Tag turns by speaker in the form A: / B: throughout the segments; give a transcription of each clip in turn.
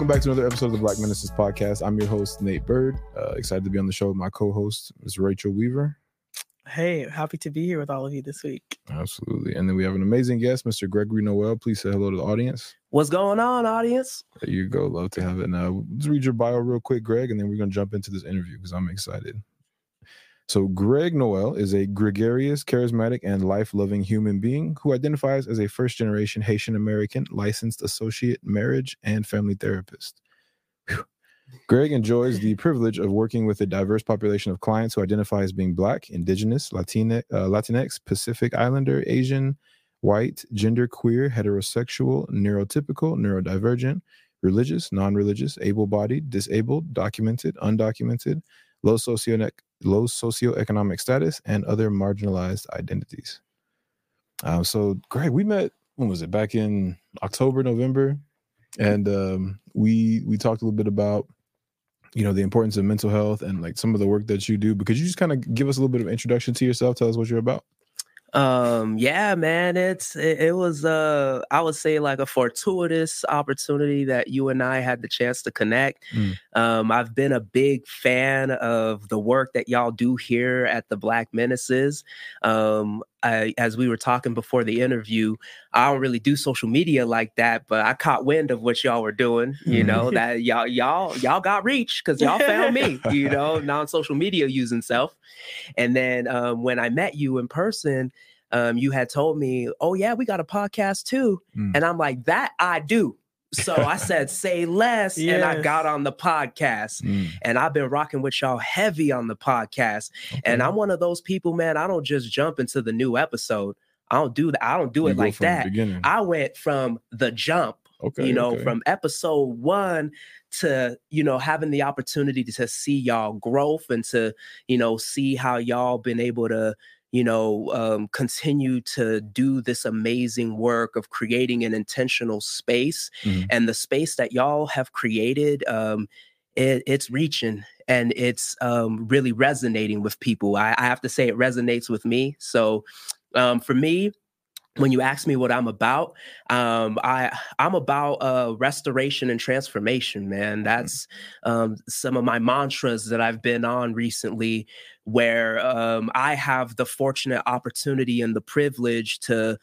A: Welcome back to another episode of the Black Menaces Podcast. I'm your host, Nate Bird. Uh, excited to be on the show with my co host, Ms. Rachel Weaver.
B: Hey, happy to be here with all of you this week.
A: Absolutely. And then we have an amazing guest, Mr. Gregory Noel. Please say hello to the audience.
C: What's going on, audience?
A: There you go. Love to have it. Now, let's read your bio real quick, Greg, and then we're going to jump into this interview because I'm excited. So, Greg Noel is a gregarious, charismatic, and life loving human being who identifies as a first generation Haitian American licensed associate marriage and family therapist. Greg enjoys the privilege of working with a diverse population of clients who identify as being Black, Indigenous, Latina, uh, Latinx, Pacific Islander, Asian, white, genderqueer, heterosexual, neurotypical, neurodivergent, religious, non religious, able bodied, disabled, documented, undocumented, low socioeconomic low socioeconomic status, and other marginalized identities. Um, so, Greg, we met when was it? Back in October, November, and um, we we talked a little bit about you know the importance of mental health and like some of the work that you do. Because you just kind of give us a little bit of introduction to yourself? Tell us what you're about.
C: Um, yeah, man, it's it, it, was uh I would say like a fortuitous opportunity that you and I had the chance to connect. Mm. Um, I've been a big fan of the work that y'all do here at the Black Menaces. Um, I, as we were talking before the interview, I don't really do social media like that, but I caught wind of what y'all were doing. You know mm-hmm. that y'all y'all y'all got reach because y'all found me. You know, non social media using self, and then um, when I met you in person, um, you had told me, "Oh yeah, we got a podcast too," mm. and I'm like, "That I do." So I said, say less. Yes. And I got on the podcast. Mm. And I've been rocking with y'all heavy on the podcast. Okay. And I'm one of those people, man. I don't just jump into the new episode. I don't do that. I don't do you it like that. I went from the jump, okay, you know, okay. from episode one to, you know, having the opportunity to see y'all growth and to, you know, see how y'all been able to, you know, um, continue to do this amazing work of creating an intentional space. Mm-hmm. And the space that y'all have created, um, it, it's reaching and it's um, really resonating with people. I, I, have to say, it resonates with me. So um, for me, when you ask me what I'm about, um, I I'm about uh, restoration and transformation, man. That's um, some of my mantras that I've been on recently, where um, I have the fortunate opportunity and the privilege to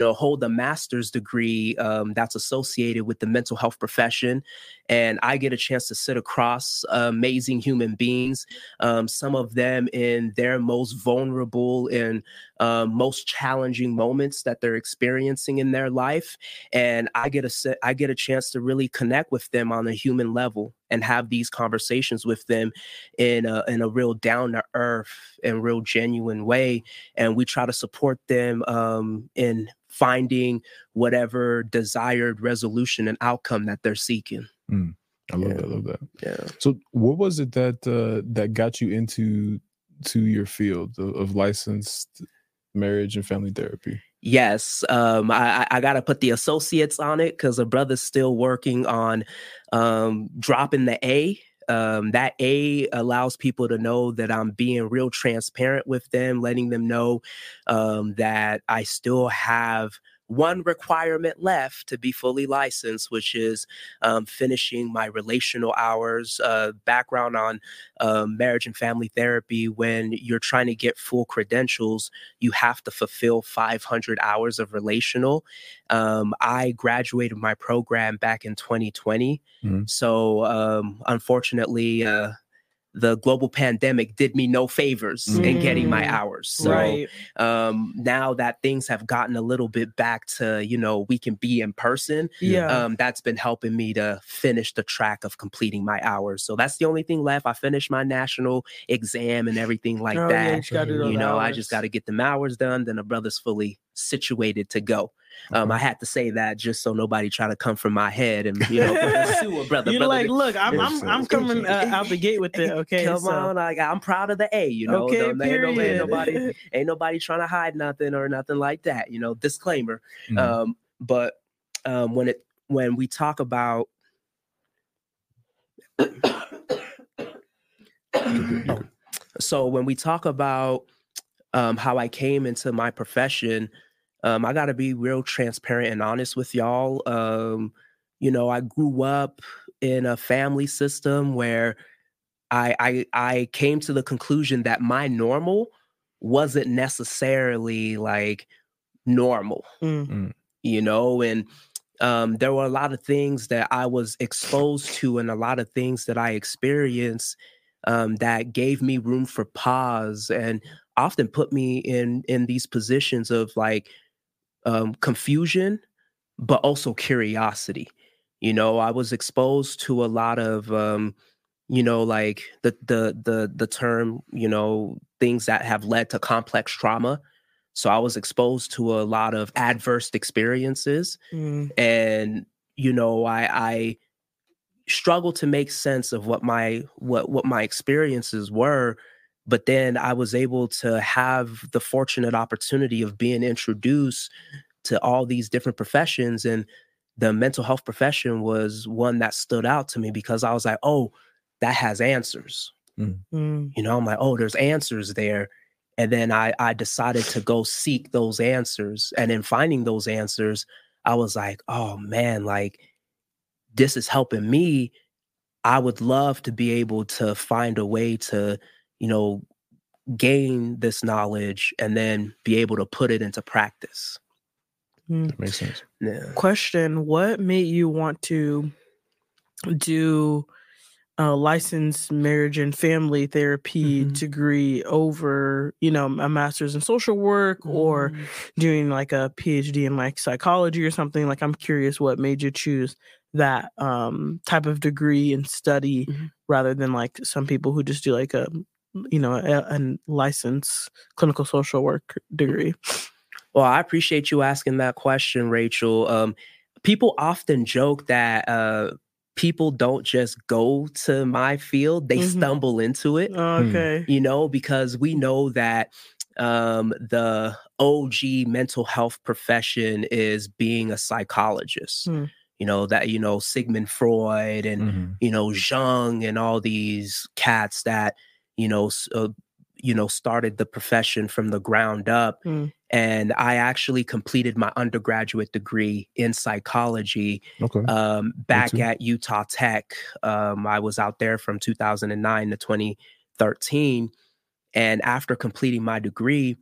C: hold a master's degree um, that's associated with the mental health profession. And I get a chance to sit across amazing human beings, um, some of them in their most vulnerable and um, most challenging moments that they're experiencing in their life. And I get a I get a chance to really connect with them on a human level and have these conversations with them in a, in a real down to earth and real genuine way. And we try to support them um, in finding whatever desired resolution and outcome that they're seeking.
A: Mm, I love yeah. that. I love that.
C: Yeah.
A: So, what was it that uh, that got you into to your field of, of licensed marriage and family therapy?
C: Yes, um, I, I got to put the associates on it because a brother's still working on um, dropping the A um, that a allows people to know that i'm being real transparent with them letting them know um, that i still have one requirement left to be fully licensed, which is um, finishing my relational hours. Uh, background on uh, marriage and family therapy. When you're trying to get full credentials, you have to fulfill 500 hours of relational. Um, I graduated my program back in 2020. Mm-hmm. So, um, unfortunately, uh, the global pandemic did me no favors mm. in getting my hours. So right. um, now that things have gotten a little bit back to, you know, we can be in person.
B: Yeah.
C: Um, that's been helping me to finish the track of completing my hours. So that's the only thing left. I finished my national exam and everything like oh, that. Yeah, you, you know, hours. I just got to get them hours done. Then a brother's fully situated to go. Um, I had to say that just so nobody try to come from my head and you know sue a brother.
B: You're
C: brother,
B: like, look, I'm I'm, I'm coming uh, out the gate with it. Okay,
C: Come
B: so-
C: on, like I'm proud of the A. You know,
B: Okay,
C: Don't- ain't, nobody, ain't nobody ain't nobody trying to hide nothing or nothing like that. You know, disclaimer.
A: Mhm.
C: Um, but um, when it when we talk about so when we talk about um, how I came into my profession, um, I got to be real transparent and honest with y'all. Um, you know, I grew up in a family system where I, I I came to the conclusion that my normal wasn't necessarily like normal
B: Mm,
C: you know and um, there were a lot of things that i was exposed to and a lot of things that i experienced um, that gave me room for pause and often put me in in these positions of like um, confusion but also curiosity. You know i was exposed to a lot of um, you know like the the the the term you know things that have led to complex trauma. So i was exposed to a lot of adverse experiences
B: mm,
C: and you know i i struggled to make sense of what my what what my experiences were but then i was able to have the fortunate opportunity of being introduced to all these different professions and the mental health profession was one that stood out to me because i was like oh that has answers.
B: Mm,
C: you know i'm like oh there's answers there. And then i i decided to go seek those answers and in finding those answers i was like oh man like this is helping me. I would love to be able to find a way to you know gain this knowledge and then be able to put it into practice
B: mm.
A: That makes sense.
C: yeah
B: Question: What made you want to do a licensed marriage and family therapy
C: Mhm.
B: degree over, you know, a master's in social work or
C: Mm.
B: doing like a PhD in like psychology or something? Like, I'm curious what made you choose that um, type of degree and study
C: Mhm.
B: rather than like some people who just do like a, you know, a, a licensed clinical social work degree.
C: Well, I appreciate you asking that question, Rachel. Um, people often joke that uh, people don't just go to my field, they
B: Mhm.
C: stumble into it,
B: Okay.
C: you know, because we know that um, the OG mental health profession is being a psychologist.
B: Hmm.
C: You know, that, you know, Sigmund Freud and
A: Mhm.
C: you know Jung and all these cats that you know uh, you know started the profession from the ground up
B: Mm.
C: and I actually completed my undergraduate degree in psychology
A: Okay.
C: um, back at Utah Tech. Um, I was out there from 2009 to 2013. And after completing my degree,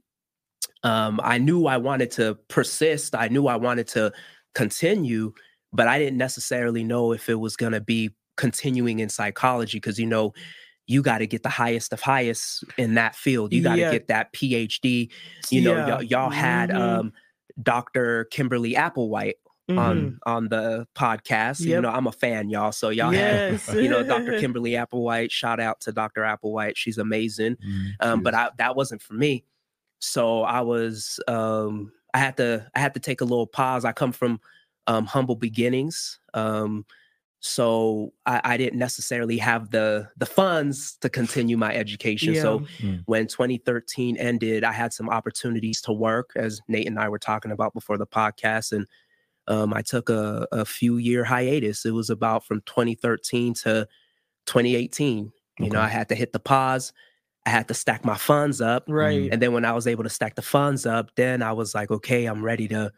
C: um, I knew I wanted to persist. I knew I wanted to continue, but I didn't necessarily know if it was going to be continuing in psychology because, you know, you got to get the highest of highest in that field. You got to
B: Yeah.
C: get that PhD. You know,
B: Yeah.
C: y'all, y'all had
B: Mhm.
C: um, Dr. Kimberly Applewhite
B: Mhm.
C: on on the podcast. You know, I'm a fan, y'all. So y'all had
B: yes.
C: you know Dr. Kimberly Applewhite. Shout out to Dr. Applewhite. She's amazing.
A: Mhm.
C: Um, but I, that wasn't for me. So I was um, I had to I had to take a little pause. I come from um, humble beginnings. Um, so I, I didn't necessarily have the the funds to continue my education. So
A: Mm.
C: when 2013 ended, I had some opportunities to work, as Nate and I were talking about before the podcast, and um, I took a, a few year hiatus. It was about from 2013 to 2018. You know, I had to hit the pause. I had to stack my funds up.
B: right.
C: And then when I was able to stack the funds up, then I was like, okay, I'm ready to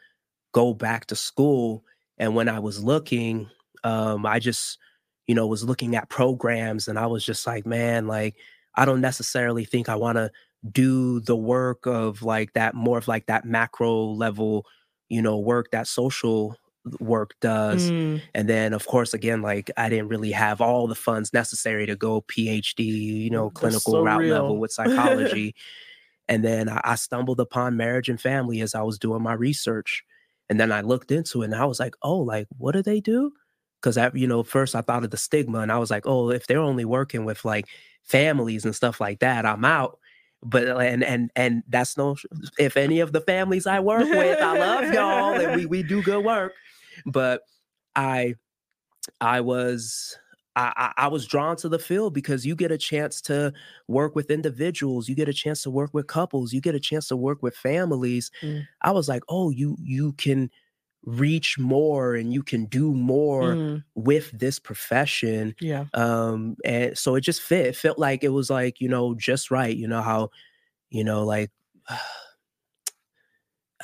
C: go back to school. And when I was looking, um, I just, you know, was looking at programs and I was just like, man, like, I don't necessarily think I want to do the work of like that, more of like that macro level, you know, work that social work does.
B: Mm,
C: And then, of course, again, like I didn't really have all the funds necessary to go PhD, you know, clinical
B: so
C: route
B: real.
C: level with psychology. and then I, I stumbled upon marriage and family as I was doing my research. And then I looked into it and I was like, oh, like, what do they do? Because, I, you know, first I thought of the stigma and I was like, oh, if they're only working with like families and stuff like that, I'm out. but uh, and and and that's no if any of the families I work with, I love y'all and we we do good work. But I I was I, I, was drawn to the field because you get a chance to work with individuals, you get a chance to work with couples, you get a chance to work with families. Mm. I was like, oh, you you can reach more and you can do more mm. with this profession.
B: Yeah.
C: Um, and so it just fit. It felt like it was like, you know, just right. You know how, you know, like uh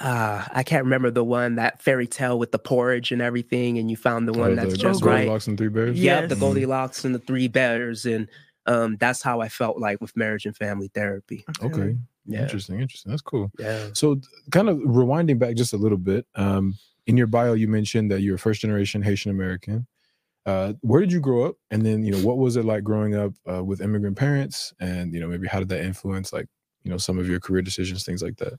C: I can't remember the one that fairy tale with the porridge and everything, and you found the one oh, that's the, just right.
A: Goldilocks and Three Bears.
C: Yeah, yes. the Goldilocks and the Three Bears, and um that's how I felt like with marriage and family therapy.
A: Okay. Yeah. Interesting, interesting. That's cool.
C: Yeah.
A: So kind of rewinding back just a little bit. Um, in your bio, you mentioned that you're a first generation Haitian American. Uh, where did you grow up? And then, you know, what was it like growing up uh, with immigrant parents? And, you know, maybe how did that influence like, you know, some of your career decisions, things like that?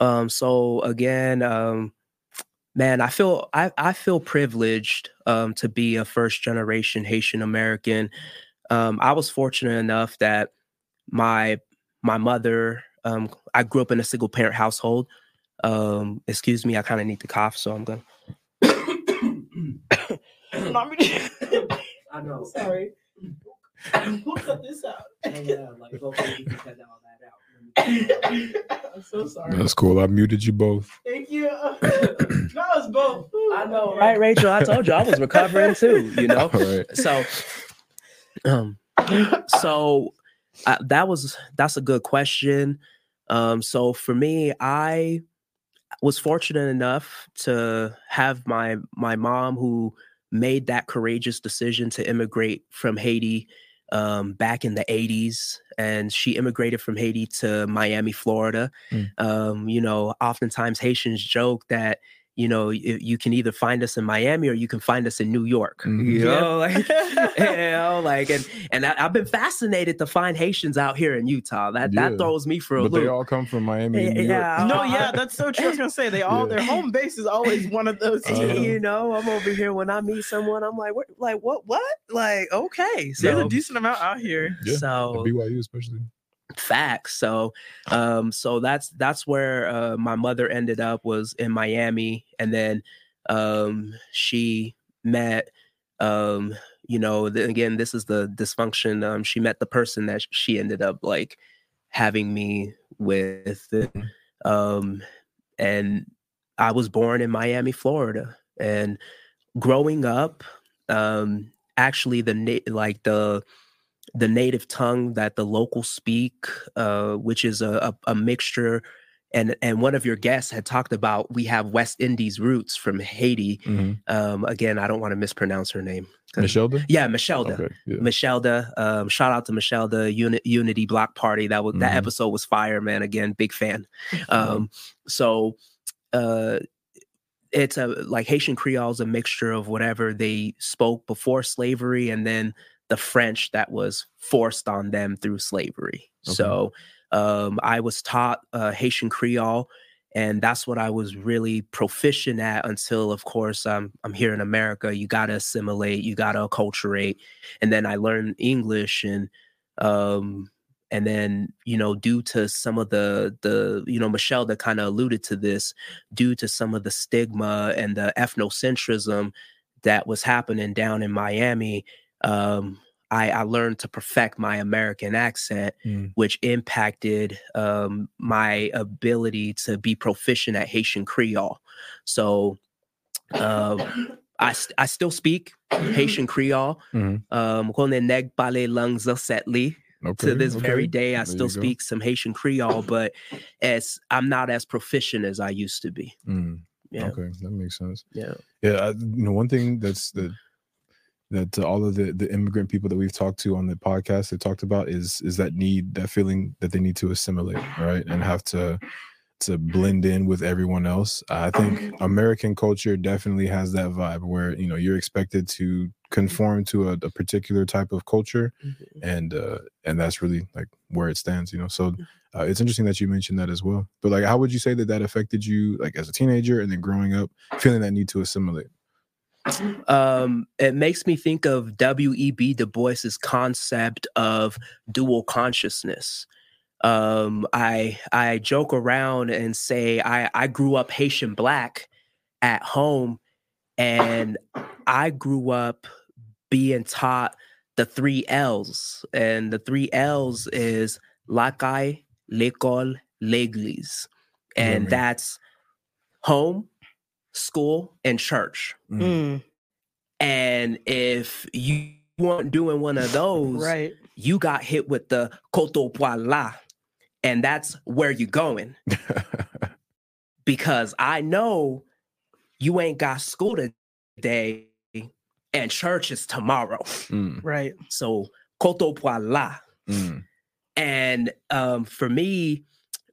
C: Um, so again, um, man, I feel I, I feel privileged um, to be a first generation Haitian American. Um, I was fortunate enough that my my mother, um, I grew up in a single parent household. Um, excuse me, I kind of need to cough, so I'm gonna.
B: I know. Sorry. We'll cut this out. yeah, like, hopefully you can cut all that out. I'm so sorry.
A: That's cool. I muted you both.
B: Thank you. that was both.
C: I know, right, Rachel? I told you I was recovering too. You know, right. so, um, so uh, that was that's a good question. Um, so for me, I was fortunate enough to have my my mom who made that courageous decision to immigrate from Haiti um, back in the 80s and she immigrated from Haiti to Miami, Florida. Mm. Um, you know, oftentimes Haitians joke that you know, you can either find us in Miami or you can find us in New York. Mm-hmm. You know, like, you know, like, and and I, have been fascinated to find Haitians out here in Utah. That yeah. that throws me for a
A: but
C: loop.
A: They all come from Miami.
B: Yeah, no, yeah, that's so true. I was gonna say they all yeah. their home base is always one of those.
C: Uh, you know, I'm over here when I meet someone, I'm like, what, like what, what, like okay.
B: So, There's a decent amount out here.
A: Yeah, so BYU especially
C: facts so um so that's that's where uh my mother ended up was in miami and then um she met um you know the, again this is the dysfunction um she met the person that she ended up like having me with mm-hmm. um and i was born in miami florida and growing up um actually the like the the native tongue that the locals speak, uh, which is a, a, a, mixture. And and one of your guests had talked about we have West Indies roots from Haiti. Mm-hmm. Um, again, I don't want to mispronounce her name.
A: Michelda?
C: Yeah, Michelda. Okay, yeah. Michelda. Um, shout out to Michelda, Uni- Unity Block Party. That was mm-hmm. that episode was fire, man. Again, big fan. Um, so uh it's a like Haitian Creole is a mixture of whatever they spoke before slavery and then the French that was forced on them through slavery. Okay. So um, I was taught uh, Haitian Creole, and that's what I was really proficient at until, of course, I'm I'm here in America. You got to assimilate, you got to acculturate, and then I learned English and um, and then you know due to some of the the you know michelle that kind of alluded to this due to some of the stigma and the ethnocentrism that was happening down in miami um, I, I, learned to perfect my American accent, mm. which impacted um, my ability to be proficient at Haitian Creole. So um, I, I still speak Haitian Creole. Um, Okay, to this okay. very day, I there still speak some Haitian Creole, but as I'm not as proficient as I used to be.
A: Mm. Yeah. Okay, that makes sense.
C: Yeah,
A: yeah. I, you know, one thing that's that that all of the the immigrant people that we've talked to on the podcast they talked about is is that need that feeling that they need to assimilate right? And have to to blend in with everyone else. I think american culture definitely has that vibe where you know you're expected to conform to a, a particular type of culture mm-hmm. and uh and that's really like where it stands you know? So uh, it's interesting that you mentioned that as well. But like how would you say that that affected you like as a teenager and then growing up feeling that need to assimilate
C: um, it makes me think of W.E.B. Du Bois's concept of dual consciousness. um, I I joke around and say I I grew up Haitian black at home, and I grew up being taught the three L's, and the three L's is Lakai, L'école, L'Église, and that's home, school, and church.
A: Mm.
B: Mm,
C: And if you weren't doing one of those,
B: right.
C: you got hit with the koto poala, and that's where you're going. Because I know you ain't got school today, and church is tomorrow.
A: Mm,
B: Right.
C: So koto poala.
A: mm,
C: And um, for me,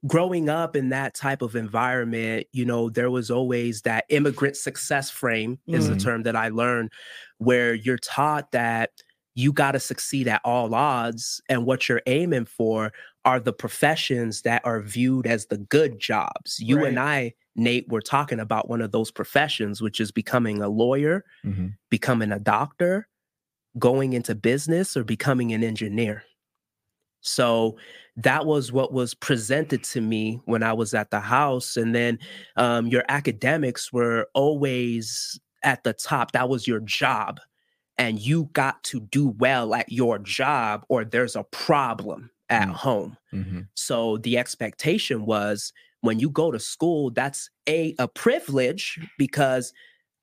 C: growing up in that type of environment, you know, there was always that immigrant success frame, is the
A: Mhm.
C: term that I learned, where you're taught that you got to succeed at all odds. And what you're aiming for are the professions that are viewed as the good jobs. You and I, Nate, were talking about one of those professions, which is becoming a lawyer,
A: mhm.
C: becoming a doctor, going into business, or becoming an engineer. So that was what was presented to me when I was at the house. And then um, your academics were always at the top. That was your job. And you got to do well at your job, or there's a problem at
A: Mm.
C: home.
A: Mhm.
C: So the expectation was when you go to school, that's a a privilege because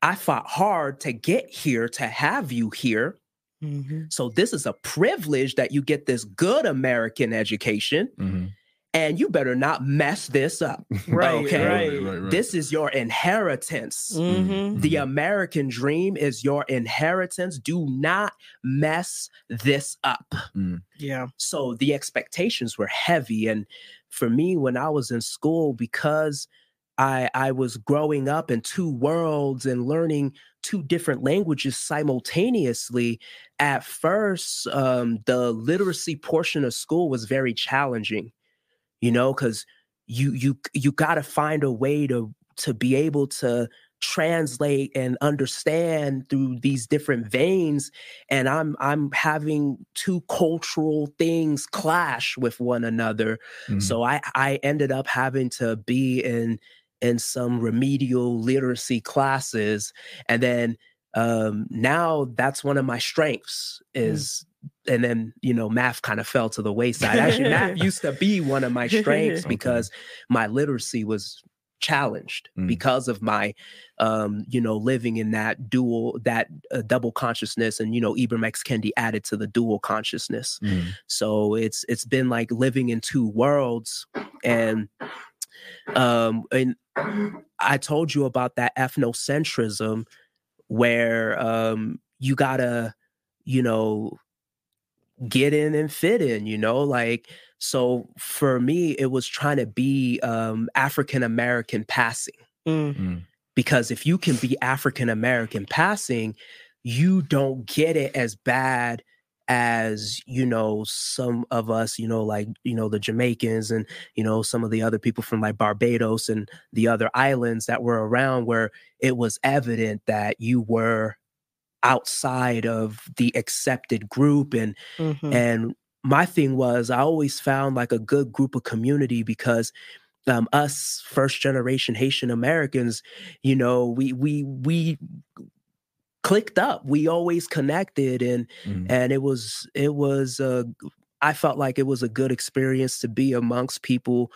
C: I fought hard to get here to have you here.
B: Mhm.
C: So this is a privilege that you get this good American education
A: Mhm.
C: and you better not mess this up.
B: Right,
C: Okay.
B: right.
A: right, right.
C: This is your inheritance.
B: Mhm.
C: The American dream is your inheritance. Do not mess this up.
B: Yeah.
C: So the expectations were heavy. And for me, when I was in school, because I, I was growing up in two worlds and learning two different languages simultaneously, at first, um, the literacy portion of school was very challenging, you know, because you you you got to find a way to to be able to translate and understand through these different veins and i'm i'm having two cultural things clash with one another
A: Mhm.
C: so i i ended up having to be in in some remedial literacy classes and then um now that's one of my strengths is and then you know math kind of fell to the wayside actually math used to be one of my strengths
A: Okay.
C: because my literacy was challenged
A: Mm.
C: because of my um you know living in that dual that uh, double consciousness and you know Ibram X Kendi added to the dual consciousness
A: Mhm.
C: so it's it's been like living in two worlds and um and I told you about that ethnocentrism where um you gotta you know get in and fit in you know like so for me it was trying to be um african american passing
B: Mm.
A: Mm.
C: because if you can be african american passing you don't get it as bad as you know some of us you know like you know the jamaicans and you know some of the other people from like barbados and the other islands that were around where it was evident that you were outside of the accepted group and
B: Mhm.
C: and my thing was I always found like a good group of community because um, us first generation Haitian Americans, you know, we we we clicked up. We always connected and
A: Mhm.
C: and it was it was uh I felt like it was a good experience to be amongst people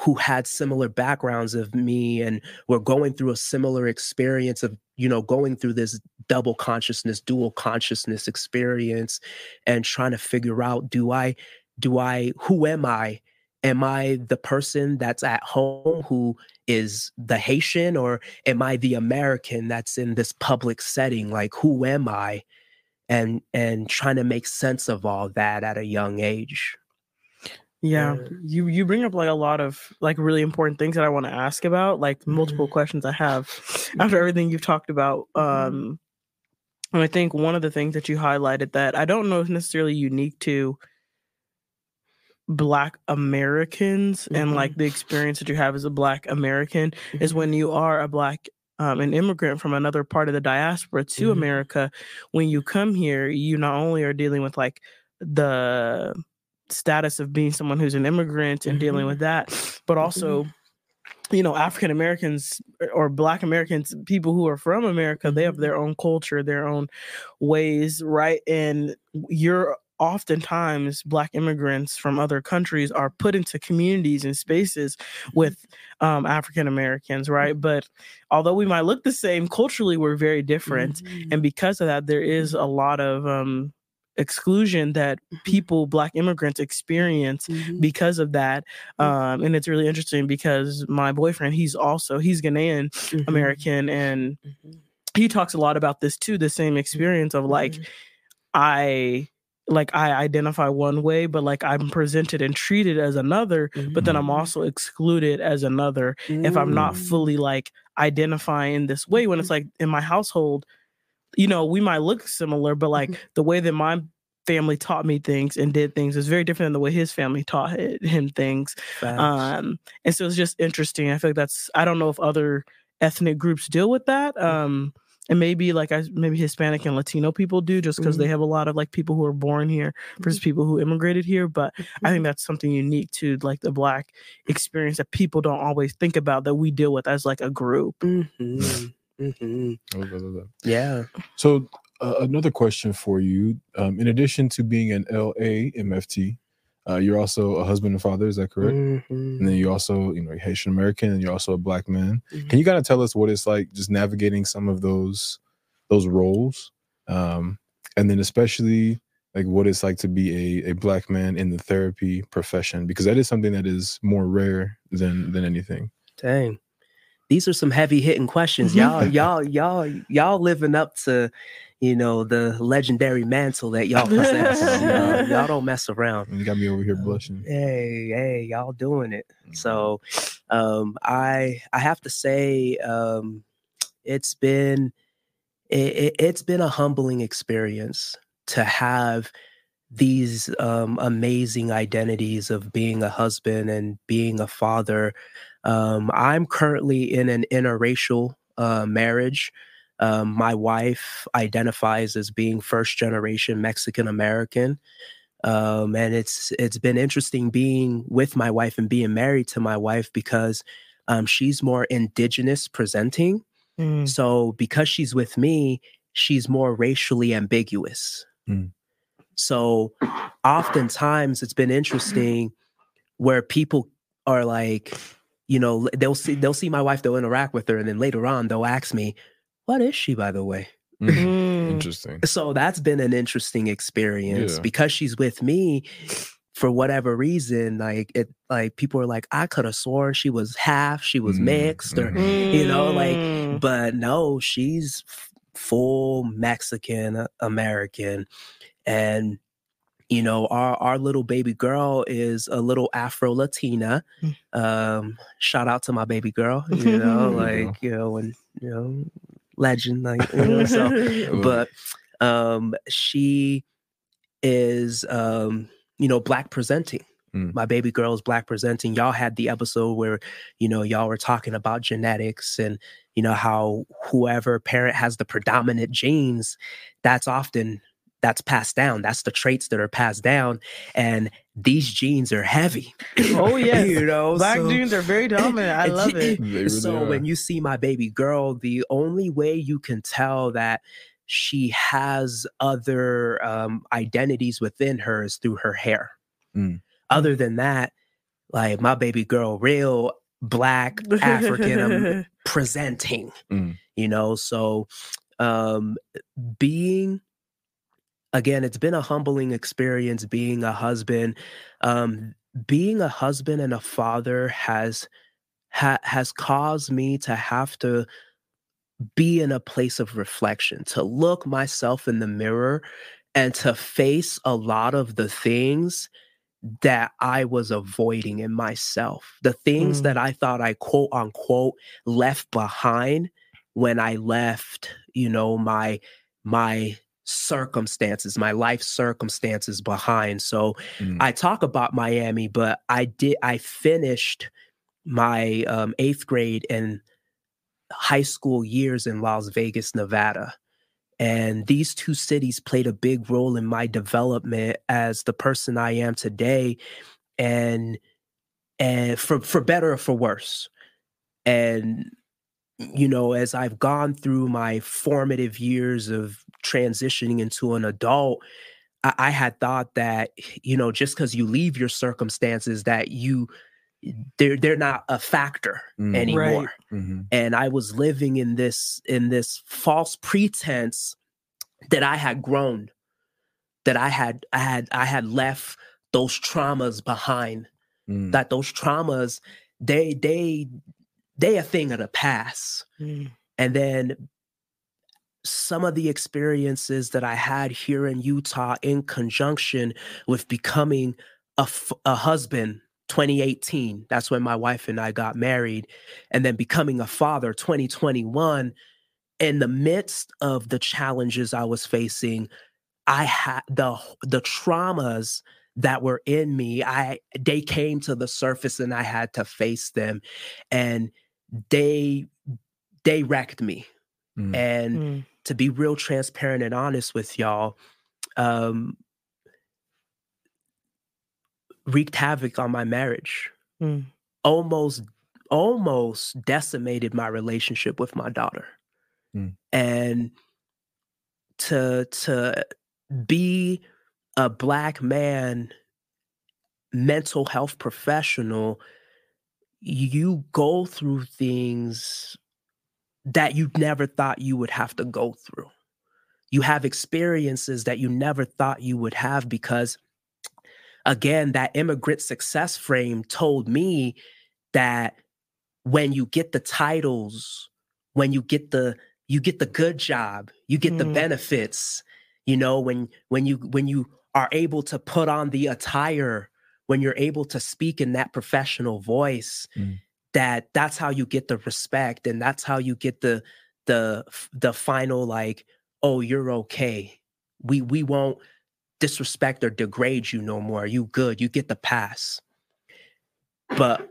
C: who had similar backgrounds of me and were going through a similar experience of you know going through this double consciousness dual consciousness experience and trying to figure out do i do i who am i am i the person that's at home who is the haitian or am i the american that's in this public setting like who am i and and trying to make sense of all that at a young age
B: Yeah,
C: Yeah.
B: you you bring up like a lot of like really important things that I want to ask about, like multiple
C: Mhm.
B: questions I have after everything you've talked about.
C: Mhm.
B: Um, and I think one of the things that you highlighted that I don't know is necessarily unique to Black Americans and
C: Mhm.
B: like the experience that you have as a Black American is when you are a Black um, an immigrant from another part of the diaspora to
C: Mhm.
B: America. When you come here, you not only are dealing with like the status of being someone who's an immigrant and dealing
C: Mhm.
B: with that, but also you know african americans or black americans people who are from america they have
C: Mhm.
B: their own culture their own ways right and you're oftentimes black immigrants from other countries are put into communities and spaces with um, african americans right but although we might look the same culturally we're very different
C: Mhm.
B: and because of that there is a lot of um, exclusion that people black immigrants experience
C: Mhm.
B: because of that
C: Mm.
B: um and it's really interesting because my boyfriend he's also he's ghanaian
C: Mhm.
B: american and he talks a lot about this too the same experience of like i like i identify one way but like i'm presented and treated as another but then i'm
C: Mhm.
B: also excluded as another if i'm not
C: Mm.
B: fully like identifying this way when it's
C: Mhm.
B: like in my household you know we might look similar but like
C: Mhm.
B: the way that my family taught me things and did things is very different than the way his family taught hi- him things um and so it's just interesting i feel like that's i don't know if other ethnic groups deal with that um and maybe like I maybe Hispanic and Latino people do just because they have a lot of like people who are born here versus people who immigrated here. But I think that's something unique to like the black experience that people don't always think about that we deal with as like a group.
C: Mhm. Mhm.
A: I love that, I love that.
C: Yeah.
A: So uh, another question for you: um, In addition to being an LA MFT, uh, you're also a husband and father. Is that correct? And
C: Mhm.
A: then you also, you know, Haitian American, and you're also a black man.
C: Mhm.
A: Can you kind of tell us what it's like just navigating some of those those roles, um, and then especially like what it's like to be a, a black man in the therapy profession because that is something that is more rare than than anything.
C: Dang. These are some heavy hitting questions. Y'all, y'all, y'all, y'all living up to, you know, the legendary mantle that y'all possess. y'all, y'all don't mess around.
A: You got me over here blushing.
C: Hey, hey, y'all doing it.
A: Mm-hmm.
C: So um I I have to say um it's been it, it, it's been a humbling experience to have these um, amazing identities of being a husband and being a father. Um, I'm currently in an interracial uh, marriage. Um, my wife identifies as being first generation Mexican American. Um, and it's it's been interesting being with my wife and being married to my wife because um, she's more indigenous presenting.
B: Mm.
C: So because she's with me, she's more racially ambiguous.
A: Mm.
C: So oftentimes it's been interesting where people are like, you know, they'll see they'll see my wife, they'll interact with her, and then later on they'll ask me, "What is she, by the way?"
A: Mm,
B: Mm.
A: Interesting.
C: So that's been an interesting experience
A: Yeah.
C: because she's with me for whatever reason. Like it, like people are like, I could have sworn she was half, she was
A: Mm,
C: mixed, or
A: mhm.
C: you know, like,
B: Mm.
C: but no, she's full Mexican uh, American, and you know, our our little baby girl is a little Afro Latina.
B: Mm.
C: Um, shout out to my baby girl. You know,
A: There you go.
C: like you know, and you know, legend, like you know, so but um she is um you know black presenting
A: Mm.
C: my baby girl is black presenting y'all had the episode where you know y'all were talking about genetics and you know how whoever parent has the predominant genes that's often that's passed down that's the traits that are passed down and these genes are heavy
B: Oh, yeah,
C: you know
B: Black
C: so-
B: genes are very dominant. I love it.
A: Really
C: so when you see my baby girl, the only way you can tell that she has other um, identities within her is through her hair.
A: Mm.
C: Other than that, like my baby girl, real black African presenting,
A: Mm.
C: you know. So um, being again, it's been a humbling experience being a husband. Um, being a husband and a father has ha- has caused me to have to be in a place of reflection, to look myself in the mirror and to face a lot of the things that I was avoiding in myself. The things
B: Mm.
C: that I thought I quote unquote left behind when I left, you know, my my circumstances, my life circumstances behind. So
A: Mm.
C: I talk about Miami, but I did I finished my um, eighth grade and high school years in Las Vegas, Nevada. And these two cities played a big role in my development as the person I am today. And and for for better or for worse. And you know, as I've gone through my formative years of transitioning into an adult, I, I had thought that, you know, just because you leave your circumstances, that you they're they're not a factor
A: Mm.
C: anymore.
B: Right.
A: Mhm.
C: And I was living in this in this false pretense that I had grown, that I had I had I had left those traumas behind
A: Mm.
C: that those traumas they they they a thing of the past
B: Mm.
C: and then some of the experiences that i had here in utah in conjunction with becoming a, f- a husband 2018 that's when my wife and i got married and then becoming a father 2021 in the midst of the challenges i was facing i had the the traumas that were in me i they came to the surface and i had to face them and they they wrecked me
A: Mm.
C: and
B: Mm.
C: To be real transparent and honest with y'all um wreaked havoc on my marriage
B: Mm.
C: almost almost decimated my relationship with my daughter
A: Mm.
C: and to to be a black man mental health professional you go through things that you never thought you would have to go through you have experiences that you never thought you would have because again that immigrant success frame told me that when you get the titles when you get the you get the good job you get the
B: Mm.
C: benefits you know when when you when you are able to put on the attire when you're able to speak in that professional voice
A: Mm.
C: That that's how you get the respect and that's how you get the the the final like oh you're okay. We we won't disrespect or degrade you no more. You good. You get the pass. But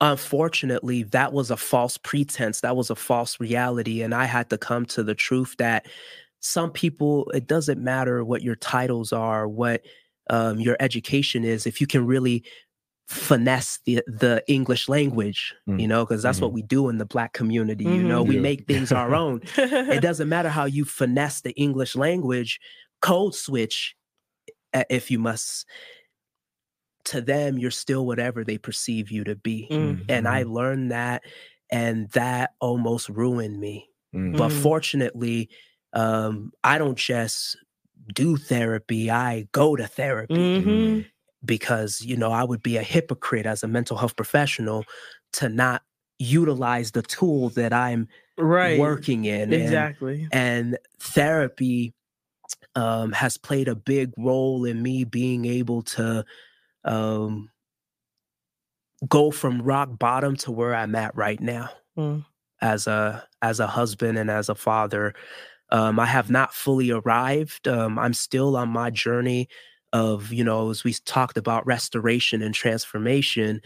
C: unfortunately that was a false pretense. That was a false reality and i had to come to the truth that some people it doesn't matter what your titles are what um, your education is if you can really finesse the the english language you
A: Mm.
C: know because that's what we do in the black community you know we
A: Yeah.
C: make things our own it doesn't matter how you finesse the english language code switch if you must to them you're still whatever they perceive you to be
B: Mm.
C: and i
A: Mhm.
C: learned that and that almost ruined me
A: Mm.
C: but
B: Mm.
C: fortunately um i don't just do therapy i go to therapy
B: Mhm.
C: Because you know i would be a hypocrite as a mental health professional to not utilize the tool that i'm
B: Right.
C: working in and-
B: Exactly.
C: and therapy um, has played a big role in me being able to um, go from rock bottom to where I'm at right now
B: Mm.
C: as a as a husband and as a father. Um, I have not fully arrived. Um, I'm still on my journey of you know as we talked about restoration and transformation,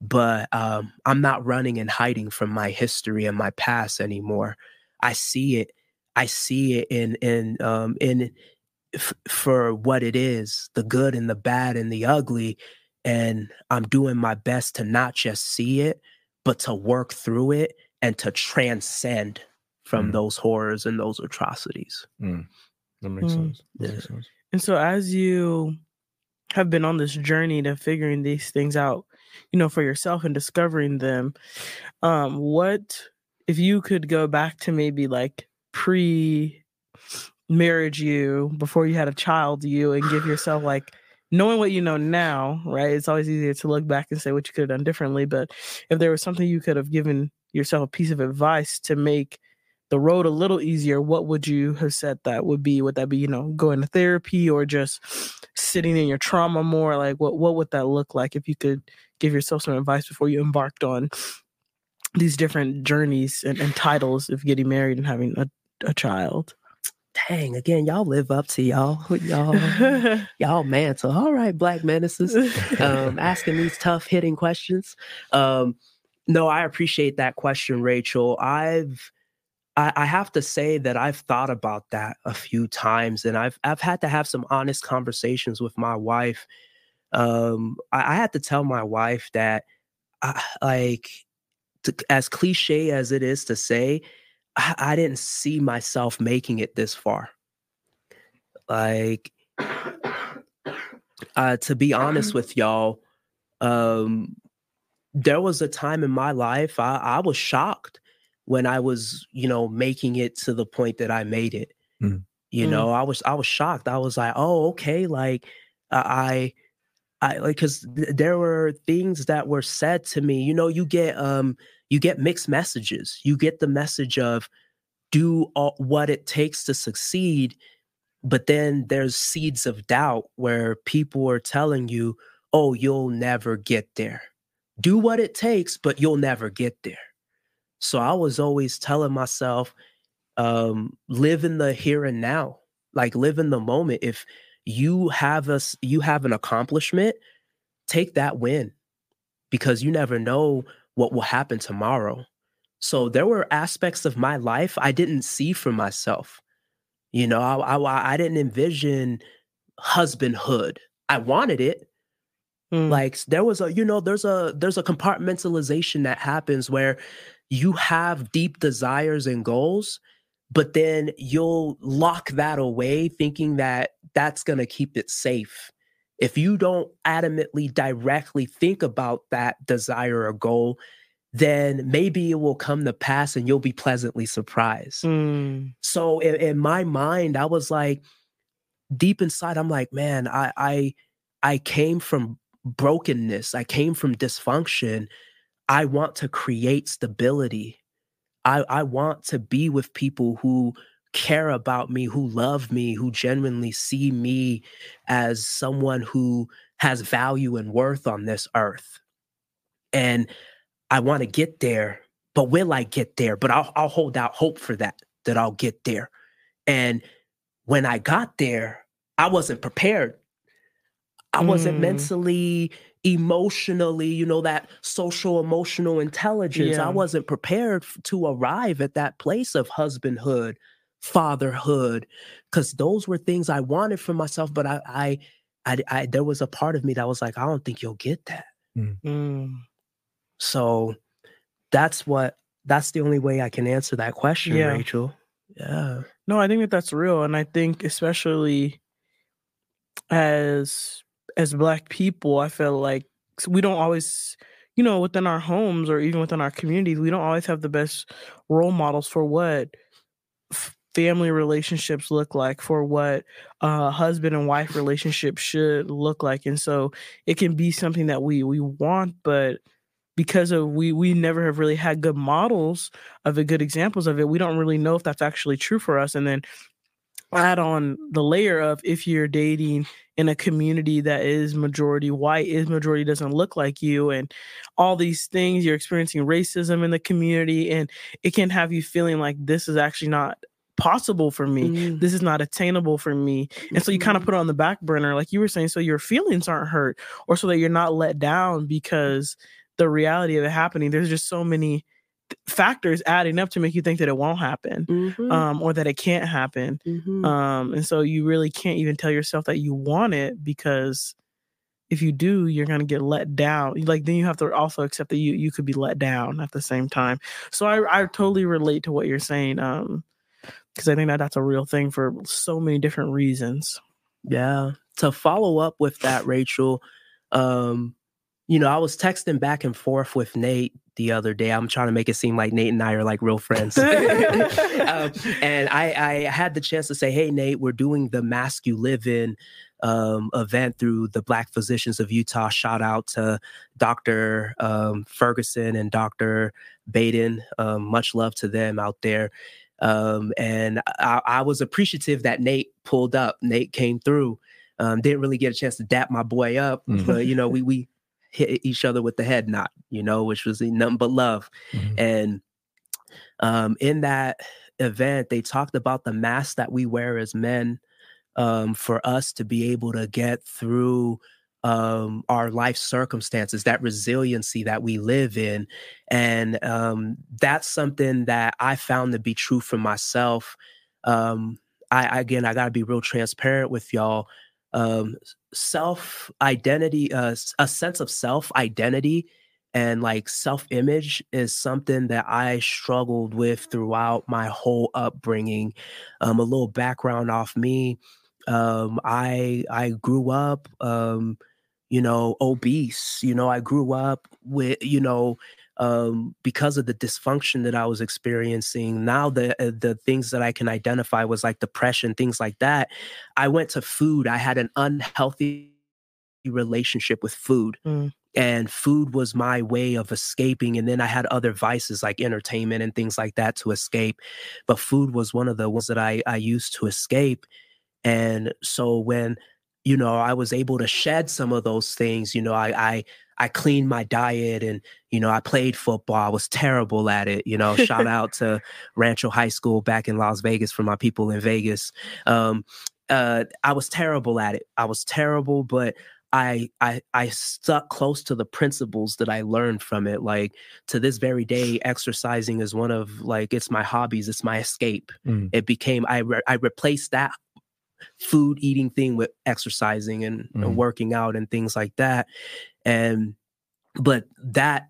C: but um, I'm not running and hiding from my history and my past anymore. I see it. I see it in in um, in f- for what it is, the good and the bad and the ugly, and I'm doing my best to not just see it, but to work through it and to transcend from
A: Mm.
C: those horrors and those atrocities.
A: Mm. That makes
B: Mm.
A: sense. That
C: Yeah.
A: makes sense.
B: And so as you have been on this journey to figuring these things out, you know, for yourself and discovering them, um, what if you could go back to maybe like pre marriage you before you had a child you and give yourself like knowing what you know now, right? It's always easier to look back and say what you could have done differently. But if there was something you could have given yourself a piece of advice to make the road a little easier, what would you have said that would be? Would that be, you know, going to therapy or just sitting in your trauma more? Like what what would that look like if you could give yourself some advice before you embarked on these different journeys and, and titles of getting married and having a, a child?
C: Dang, again, y'all live up to y'all, y'all, y'all mantle. All right, black menaces. um, asking these tough hitting questions. Um, no, I appreciate that question, Rachel. I've I, I have to say that I've thought about that a few times, and I've I've had to have some honest conversations with my wife. Um, I, I had to tell my wife that, I, like, to, as cliche as it is to say, I, I didn't see myself making it this far. Like, uh, to be honest with y'all, um, there was a time in my life I, I was shocked when I was, you know, making it to the point that I made it. Mm. You mm. know, I was I was shocked. I was like, oh, okay, like I I like because th- there were things that were said to me. You know, you get um you get mixed messages. You get the message of do all, what it takes to succeed, but then there's seeds of doubt where people are telling you, "Oh, you'll never get there." Do what it takes, but you'll never get there. So I was always telling myself, um, live in the here and now, like live in the moment. If you have a you have an accomplishment, take that win because you never know what will happen tomorrow. So there were aspects of my life I didn't see for myself. You know, I, I, I didn't envision husbandhood. I wanted it. Mm. Like there was a, you know, there's a there's a compartmentalization that happens where you have deep desires and goals, but then you'll lock that away thinking that that's going to keep it safe. If you don't adamantly directly think about that desire or goal, then maybe it will come to pass and you'll be pleasantly surprised. Mm. So in, in, my mind, I was like, deep inside, I'm like, man, I I I came from brokenness. I came from dysfunction. I want to create stability. I, I want to be with people who care about me, who love me, who genuinely see me as someone who has value and worth on this earth. And I want to get there, but will I get there? But I'll, I'll hold out hope for that, that I'll get there. And when I got there, I wasn't prepared. I wasn't mm. mentally emotionally, you know, that social emotional intelligence. Yeah. I wasn't prepared to arrive at that place of husbandhood, fatherhood, because those were things I wanted for myself. But I, I, I, I, there was a part of me that was like, I don't think you'll get that. Mm. Mm. So that's what, that's the only way I can answer that question, yeah. Rachel. Yeah.
B: No, I think that that's real. And I think, especially as as black people, I feel like we don't always, you know, within our homes or even within our communities, we don't always have the best role models for what family relationships look like, for what uh, husband and wife relationship should look like, and so it can be something that we we want, but because of we we never have really had good models of it, good examples of it, we don't really know if that's actually true for us. And then add on the layer of if you're dating in a community that is majority white is majority doesn't look like you and all these things you're experiencing racism in the community and it can have you feeling like this is actually not possible for me mm. this is not attainable for me and so you kind of mm-hmm. put it on the back burner like you were saying so your feelings aren't hurt or so that you're not let down because the reality of it happening there's just so many factors adding up to make you think that it won't happen mm-hmm. um, or that it can't happen. Mm-hmm. um, and so you really can't even tell yourself that you want it because if you do you're going to get let down. Like then you have to also accept that you you could be let down at the same time. So i, I totally relate to what you're saying um because i think that that's a real thing for so many different reasons.
C: Yeah. To follow up with that rachel um you know, I was texting back and forth with Nate the other day. I'm trying to make it seem like Nate and I are like real friends. um, and I, I, had the chance to say, hey, Nate, we're doing the Mask You Live In um, event through the Black Physicians of Utah. Shout out to Dr. Um, Ferguson and Dr. Baden. Um, much love to them out there. Um, and I, I, was appreciative that Nate pulled up. Nate came through. Um, didn't really get a chance to dap my boy up, mm-hmm. but you know, we we hit each other with the head knot, you know, which was nothing but love. Mm-hmm. And um, in that event, they talked about the mask that we wear as men um, for us to be able to get through um, our life circumstances, that resiliency that we live in. And um, that's something that I found to be true for myself. Um, I, again, I got to be real transparent with y'all. Um, self identity, uh, a sense of self identity and like self image is something that I struggled with throughout my whole upbringing. Um, a little background off me. Um, I I grew up um, you know, obese. You know, I grew up with, you know, um, because of the dysfunction that I was experiencing. Now the uh, the things that I can identify was like depression, things like that. I went to food. I had an unhealthy relationship with food. Mm. And food was my way of escaping. And then I had other vices like entertainment and things like that to escape. But food was one of the ones that I, I used to escape. And so when you know, I was able to shed some of those things. You know, I I I cleaned my diet and you know, I played football. I was terrible at it. You know, shout out to Rancho High School back in Las Vegas for my people in Vegas. Um, uh, I was terrible at it. I was terrible, but I I I stuck close to the principles that I learned from it. Like to this very day, exercising is one of like it's my hobbies. It's my escape. Mm. It became I re- I replaced that food eating thing with exercising and, mm-hmm. working out and things like that. And but that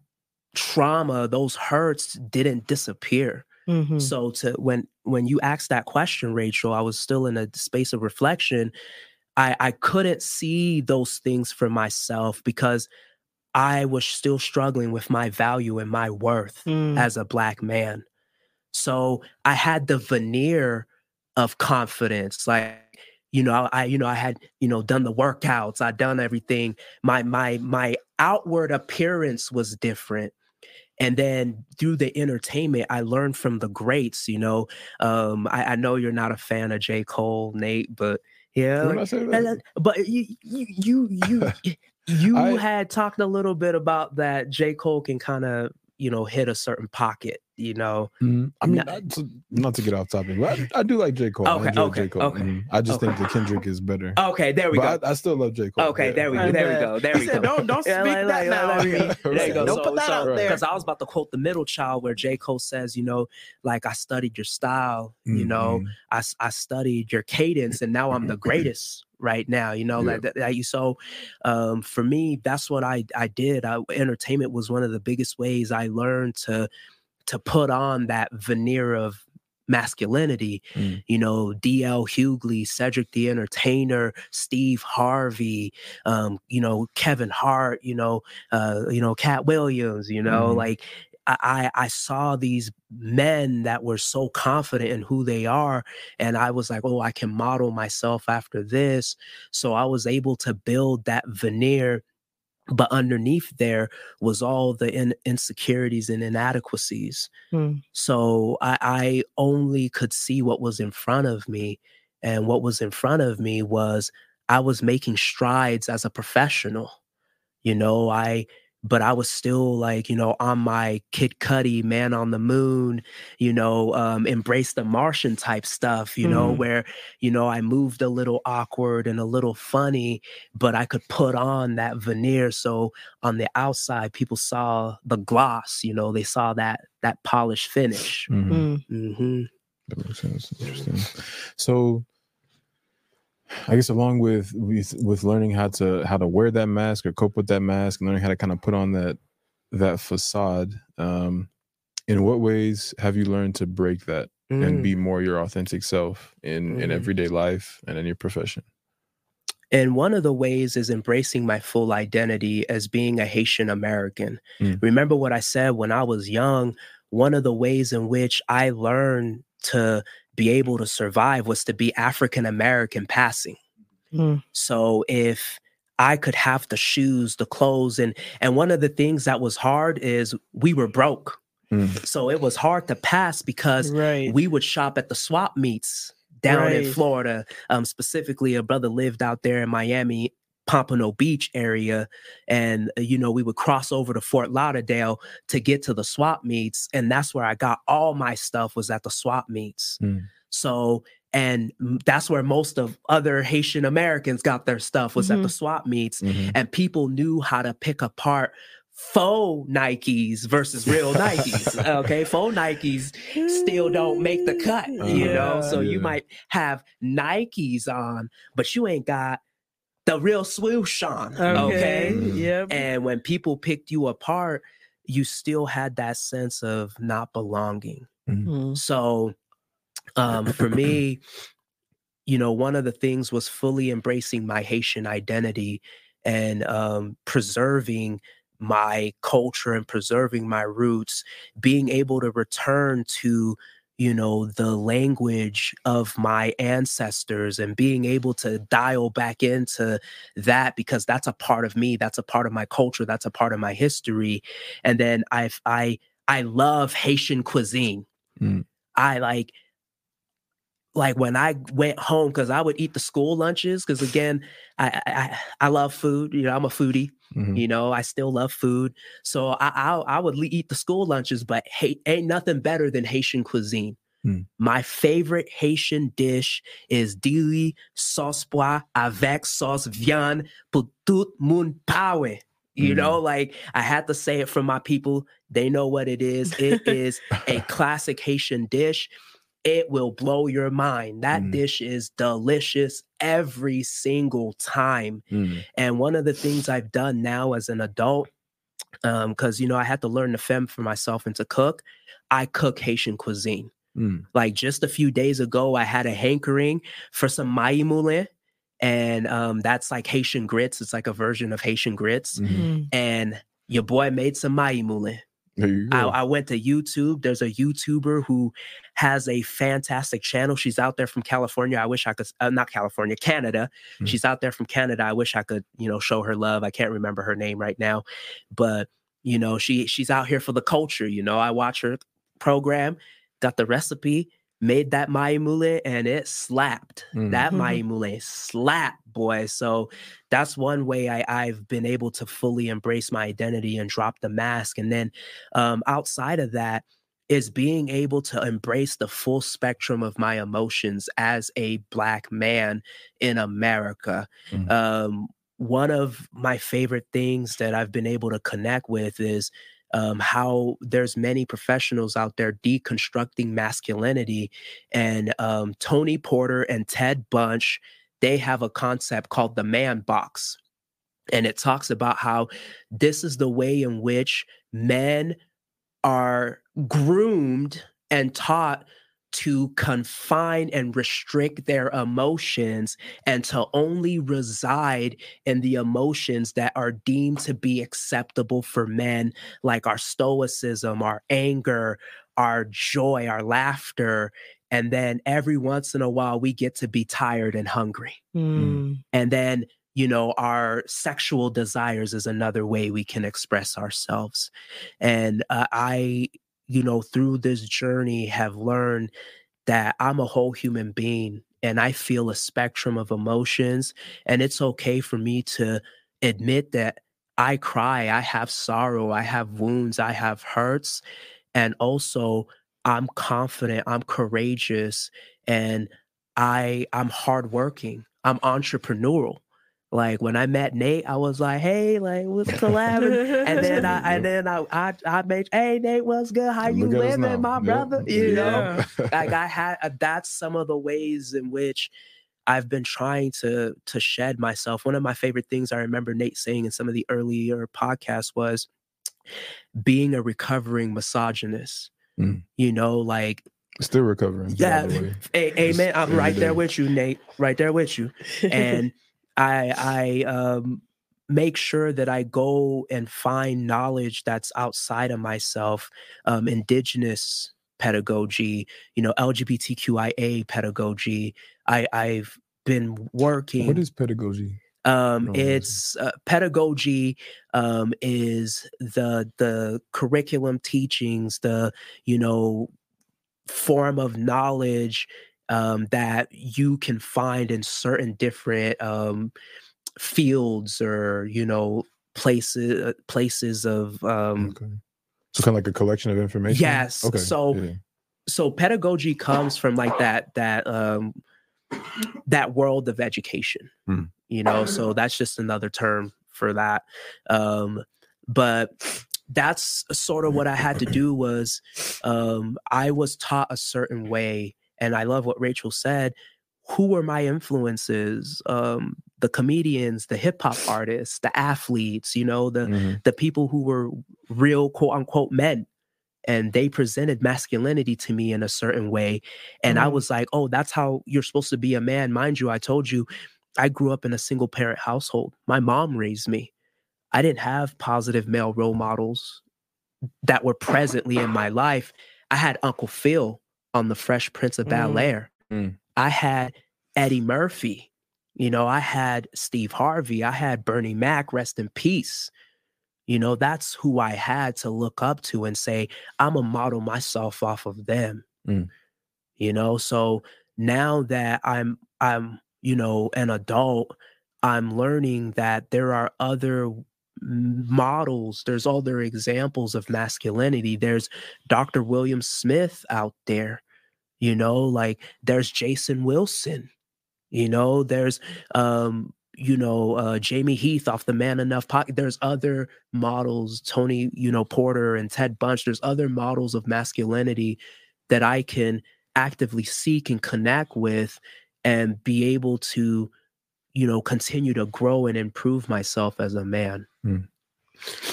C: trauma, those hurts didn't disappear. Mm-hmm. So to when when you asked that question, Rachel, I was still in a space of reflection. I I couldn't see those things for myself because I was still struggling with my value and my worth mm. as a black man. So I had the veneer of confidence. Like you know i you know i had you know done the workouts i done everything my my my outward appearance was different and then through the entertainment i learned from the greats you know um i, I know you're not a fan of j. Cole nate but yeah but you you you you, you I, had talked a little bit about that j. Cole can kind of you know hit a certain pocket you know.
A: Mm, I mean, not, to, not, to, get off topic, but I, I do like J. Cole.
C: Okay,
A: I
C: okay,
A: J. Cole.
C: okay.
A: Mm, I just okay. think that Kendrick is better.
C: Okay, there we
A: but
C: go.
A: I, I, still love J. Cole.
C: Okay, yeah. there we go. There we go. There we go.
B: don't don't speak yeah, like, that now. Like,
C: there you go.
B: Don't
C: so,
B: put that
C: so,
B: out there.
C: Because I was about to quote the middle child, where J. Cole says, you know, like I studied your style. Mm-hmm. You know, mm-hmm. I I studied your cadence, and now I'm the greatest right now you know yeah. like that, so um, for me that's what i i did I, entertainment was one of the biggest ways i learned to to put on that veneer of masculinity. Mm. You know, D.L. Hughley, Cedric the Entertainer, Steve Harvey, um, you know, Kevin Hart, you know, uh, you know, Katt Williams, you know, mm. like I, I saw these men that were so confident in who they are. And I was like, oh, I can model myself after this. So I was able to build that veneer but underneath there was all the in- insecurities and inadequacies hmm. so I, I only could see what was in front of me and what was in front of me was i was making strides as a professional you know i but I was still like, you know, on my Kid Cudi, Man on the Moon, you know, um, embrace the Martian type stuff, you mm. know, where, you know, I moved a little awkward and a little funny, but I could put on that veneer. So on the outside, people saw the gloss, you know, they saw that that polished finish.
A: Mm-hmm. Mm-hmm. That makes sense. Interesting. So I guess along with with with learning how to how to wear that mask or cope with that mask and learning how to kind of put on that that facade, um, in what ways have you learned to break that mm. and be more your authentic self in mm. in everyday life and in your profession?
C: And one of the ways is embracing my full identity as being a Haitian American. Mm. Remember what I said when I was young? One of the ways in which I learned to be able to survive was to be African American passing. Mm. So if I could have the shoes, the clothes, and and one of the things that was hard is we were broke. Mm. So it was hard to pass because right. we would shop at the swap meets down right. in Florida. Um, specifically, a brother lived out there in Miami Pompano Beach area. And, uh, you know, we would cross over to Fort Lauderdale to get to the swap meets. And that's where I got all my stuff was at the swap meets. Mm. So and that's where most of other Haitian Americans got their stuff was mm-hmm. at the swap meets, mm-hmm. and people knew how to pick apart faux Nikes versus real Nikes. okay, faux Nikes still don't make the cut, you uh, know. So yeah. you might have Nikes on, but you ain't got the real swoosh on. Okay, okay?
B: yeah.
C: And when people picked you apart, you still had that sense of not belonging. Mm-hmm. So um, for me, you know, one of the things was fully embracing my Haitian identity and um, preserving my culture and preserving my roots, being able to return to you know the language of my ancestors and being able to dial back into that because that's a part of me that's a part of my culture that's a part of my history and then i i i love haitian cuisine mm. i like like when I went home, because I would eat the school lunches, because again, I, I, I love food. You know, I'm a foodie. Mm-hmm. You know, I still love food, so I I, I would eat the school lunches. But hey, ain't nothing better than Haitian cuisine. Mm. My favorite Haitian dish is dili sauce pois avec sauce viande pour tout moun pawe. You mm. know, like I had to say it for my people. They know what it is. It is a classic Haitian dish it will blow your mind. That mm. dish is delicious every single time. Mm. And one of the things I've done now as an adult, because um, you know I had to learn to fend for myself and to cook, I cook Haitian cuisine. Mm. Like just a few days ago, I had a hankering for some maï moulin, and um, that's like Haitian grits. It's like a version of Haitian grits, mm-hmm. and your boy made some maï moulin. I, I, went to YouTube. There's a YouTuber who has a fantastic channel. She's out there from California. I wish I could, uh, not California, Canada. Mm-hmm. She's out there from Canada. I wish I could, you know, show her love. I can't remember her name right now, but you know, she she's out here for the culture. You know, I watch her program, got the recipe, made that maï moulin and it slapped. Mm-hmm. That maï moulin slapped, boy. So that's one way I, I've been able to fully embrace my identity and drop the mask. And then um, outside of that, is being able to embrace the full spectrum of my emotions as a black man in America. Mm-hmm. Um, one of my favorite things that I've been able to connect with is um, how there's many professionals out there deconstructing masculinity. And um, Tony Porter and Ted Bunch, they have a concept called the man box. And it talks about how this is the way in which men are groomed and taught to confine and restrict their emotions and to only reside in the emotions that are deemed to be acceptable for men, like our stoicism, our anger, our joy, our laughter. And then every once in a while, we get to be tired and hungry. Mm. And then you know, our sexual desires is another way we can express ourselves. And uh, I you know, through this journey have learned that I'm a whole human being and I feel a spectrum of emotions. And it's okay for me to admit that I cry, I have sorrow, I have wounds, I have hurts. And also, I'm confident, I'm courageous, and I I'm hardworking, I'm entrepreneurial. Like when I met Nate, I was like, "Hey, like what's collabing?" and then I and then I I, I made, "Hey, Nate, what's good? How you living, my brother?" You yeah. know, like I had uh, that's some of the ways in which I've been trying to to shed myself. One of my favorite things I remember Nate saying in some of the earlier podcasts was being a recovering misogynist. Mm. You know, like
A: still recovering.
C: Yeah, a- amen. I'm right there with you, Nate. Right there with you, and. I I um, make sure that I go and find knowledge that's outside of myself, um, indigenous pedagogy, you know, LGBTQIA pedagogy. I I've been working.
A: What is pedagogy?
C: Um, it's uh, pedagogy um, is the the curriculum teachings, the you know form of knowledge um, that you can find in certain different um, fields or you know places uh, places of um,
A: okay. so kind of like a collection of information
C: yes okay. so yeah. so pedagogy comes from like that that um that world of education
A: Hmm.
C: you know so that's just another term for that um but that's sort of what i had to do was um i was taught a certain way and i love what rachel said who were my influences? Um the comedians the hip hop artists the athletes you know the
A: Mhm.
C: the people who were real quote unquote men and they presented masculinity to me in a certain way and i
B: Mhm.
C: was like oh that's how you're supposed to be a man. Mind you i told you i grew up in a single parent household. My mom raised me. I didn't have positive male role models that were presently in my life. I had uncle phil on the fresh prince of
B: Mm.
C: bel air
A: Mm.
C: i had eddie murphy you know i had steve harvey i had bernie mac rest in peace you know, that's who I had to look up to and say, I'm to model myself off of them.
A: Mm.
C: You know, so now that I'm, I'm, you know, an adult, I'm learning that there are other models, there's all their examples of masculinity. There's Dr. William Smith out there, you know, like there's Jason Wilson, you know, there's, um, you know, uh, Jamey Heath off the Man Enough pocket. There's other models, Tony, you know, Porter and Ted Bunch. There's other models of masculinity that I can actively seek and connect with and be able to, you know, continue to grow and improve myself as a man.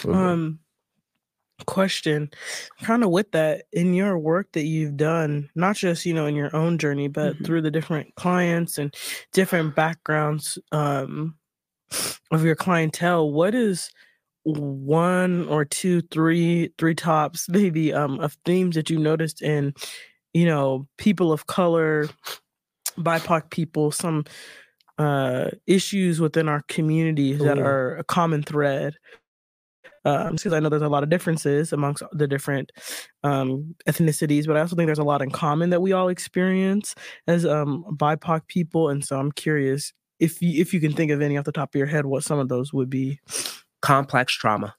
A: Okay.
B: Um, question, kind of with that in your work that you've done, not just you know in your own journey, but
C: Mhm.
B: through the different clients and different backgrounds um of your clientele. What is one or two, three, three tops, maybe um of themes that you noticed in you know people of color, BIPOC people, some uh issues within our communities that are a common thread um because i know there's a lot of differences amongst the different um ethnicities but i also think there's a lot in common that we all experience as um bipoc people and so i'm curious if you if you can think of any off the top of your head what some of those would be
C: Complex trauma.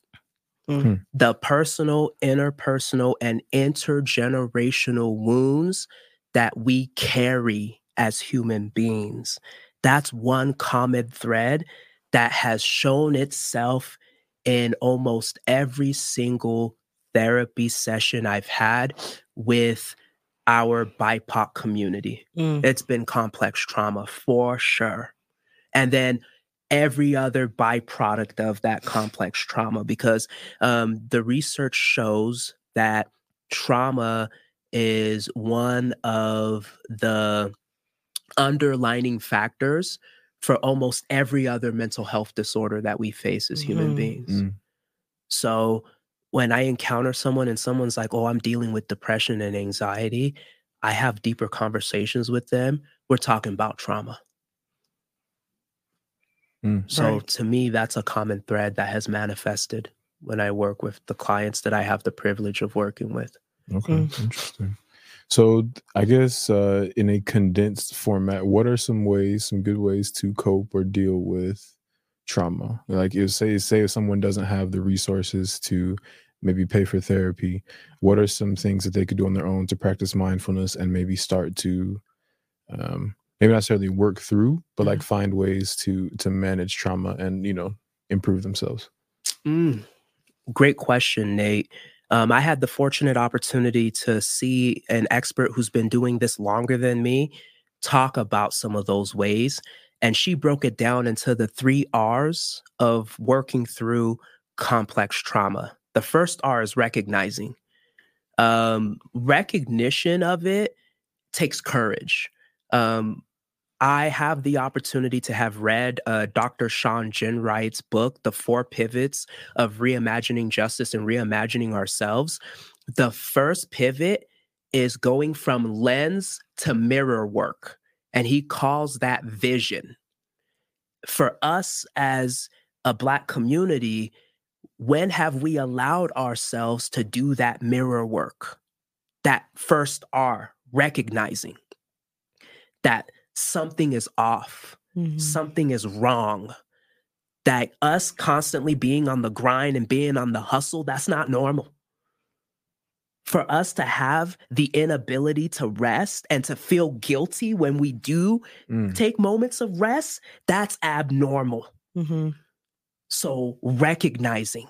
B: Mm.
A: Hmm.
C: The personal, interpersonal, and intergenerational wounds that we carry as human beings. That's one common thread that has shown itself in almost every single therapy session I've had with our BIPOC community.
B: Mm.
C: It's been complex trauma for sure. And then every other byproduct of that complex trauma, because um, the research shows that trauma is one of the underlining factors for almost every other mental health disorder that we face as human
B: Mhm.
C: beings.
A: Mm.
C: So when I encounter someone and someone's like, oh, I'm dealing with depression and anxiety, I have deeper conversations with them. We're talking about trauma.
A: Mm.
C: So
B: Right.
C: to me, that's a common thread that has manifested when I work with the clients that I have the privilege of working with.
A: Okay,
B: Mm.
A: interesting. So I guess uh, in a condensed format, what are some ways, some good ways to cope or deal with trauma? Like, if say say if someone doesn't have the resources to maybe pay for therapy, what are some things that they could do on their own to practice mindfulness and maybe start to um, maybe not necessarily work through, but like find ways to to manage trauma and you know improve themselves.
C: Mm, great question, Nate. Um, I had the fortunate opportunity to see an expert who's been doing this longer than me talk about some of those ways. And she broke it down into the three R's of working through complex trauma. The first R is recognizing. Um, recognition of it takes courage. Um, I have the opportunity to have read uh, Dr. Sean Wright's book, The Four Pivots of Reimagining Justice and Reimagining Ourselves. The first pivot is going from lens to mirror work, and he calls that vision. For us as a Black community, when have we allowed ourselves to do that mirror work? That first R, recognizing that something is off,
B: Mhm.
C: something is wrong. That us constantly being on the grind and being on the hustle, that's not normal. for us to have the inability to rest and to feel guilty when we do
A: Mm.
C: take moments of rest, that's abnormal.
B: Mm-hmm.
C: So recognizing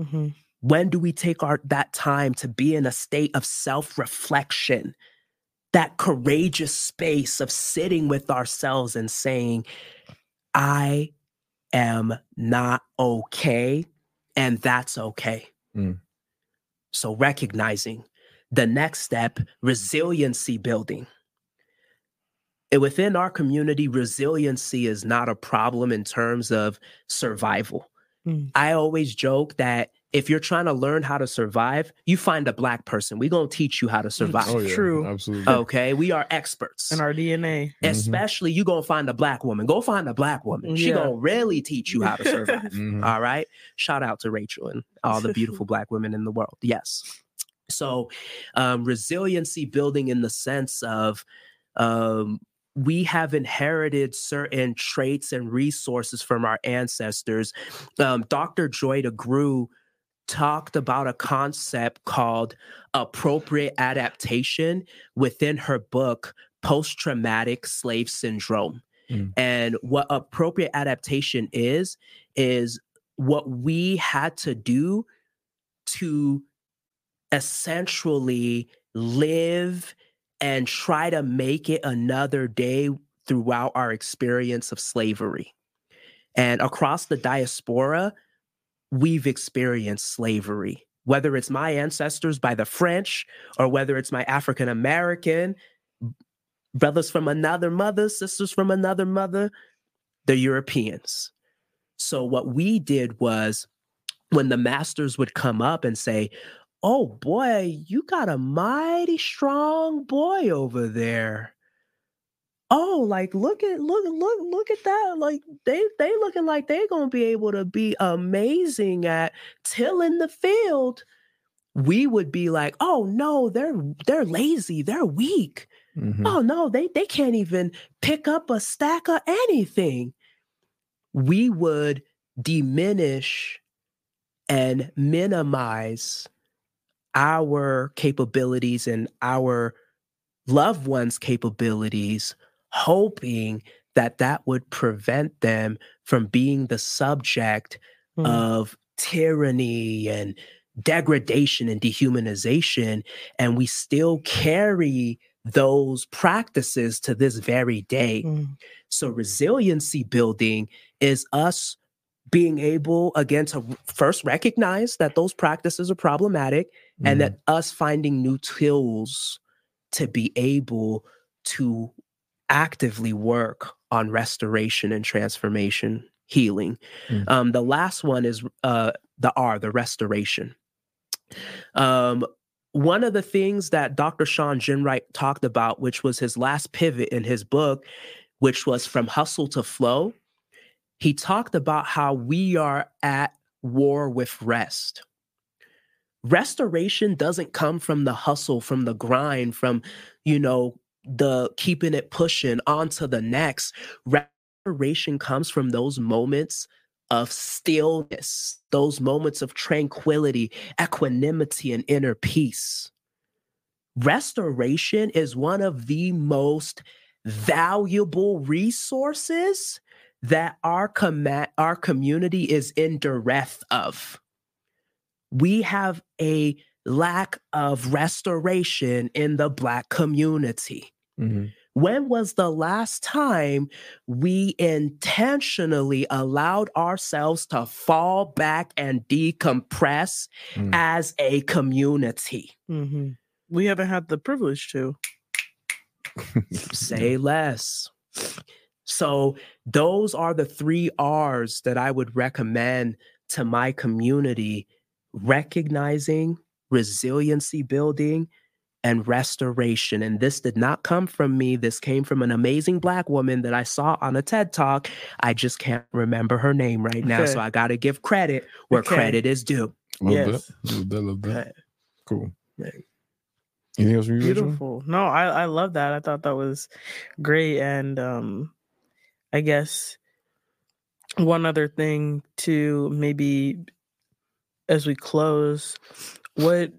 B: Mm-hmm.
C: when do we take our that time to be in a state of self-reflection that courageous space of sitting with ourselves and saying i am not okay and that's okay
A: Mm.
C: so recognizing the next step resiliency building And within our community resiliency is not a problem in terms of survival
B: Mm.
C: I always joke that if you're trying to learn how to survive, you find a black person. We're going to teach you how to survive.
A: Oh yeah,
B: True.
A: absolutely.
C: Okay. We are experts.
B: in our DNA.
A: Mhm.
C: Especially you going to find a black woman. Go find a black woman. She
B: Yeah.
C: going to really teach you how to survive.
A: Mhm.
C: All right. Shout out to Rachel and all the beautiful black women in the world. Yes. So, um, resiliency building in the sense of um, we have inherited certain traits and resources from our ancestors. Um, Dr. Joy DeGruy talked about a concept called appropriate adaptation within her book, Post Traumatic Slave Syndrome.
A: Mm.
C: And what appropriate adaptation is, is what we had to do to essentially live and try to make it another day throughout our experience of slavery. And across the diaspora, we've experienced slavery, whether it's my ancestors by the French or whether it's my African American brothers from another mother, sisters from another mother, the Europeans. So, what we did was when the masters would come up and say, Oh boy, you got a mighty strong boy over there. Oh, like look at look look look at that. Like they they looking like they're gonna be able to be amazing at tilling the field. We would be like, oh no, they're they're lazy, they're weak.
A: Mhm.
C: Oh no, they they can't even pick up a stack of anything. We would diminish and minimize our capabilities and our loved ones' capabilities, hoping that that would prevent them from being the subject
B: Mm.
C: of tyranny and degradation and dehumanization. And we still carry those practices to this very day.
B: Mm.
C: So, resiliency building is us being able, again, to first recognize that those practices are problematic and that us finding new tools to be able to actively work on restoration and transformation, healing.
A: Mm.
C: Um, the last one is uh, the R, the restoration. Um, one of the things that Dr. Sean Ginwright talked about, which was his last pivot in his book, which was from hustle to flow, he talked about how we are at war with rest. Restoration doesn't come from the hustle, from the grind, from, you know, the keeping it pushing on to the next. Restoration comes from those moments of stillness, those moments of tranquility, equanimity, and inner peace. Restoration is one of the most valuable resources that our com- our community is in duress of. We have a lack of restoration in the black community.
A: Mhm.
C: When was the last time we intentionally allowed ourselves to fall back and decompress
A: Mm.
C: as a community?
B: hmm We haven't had the privilege to.
C: Say less. So, those are the three R's that I would recommend to my community recognizing, resiliency building, and restoration. And this did not come from me. This came from an amazing Black woman that I saw on a TED Talk. I just can't remember her name right now.
B: Okay.
C: So, I got to give credit where
B: Okay.
C: credit is due.
A: Love
B: Yes.
A: that. Love that. Love that.
C: Right.
A: Cool.
C: Right.
A: Anything else from you?
B: Beautiful. No, I I love that. I thought that was great and um I guess one other thing to maybe as we close what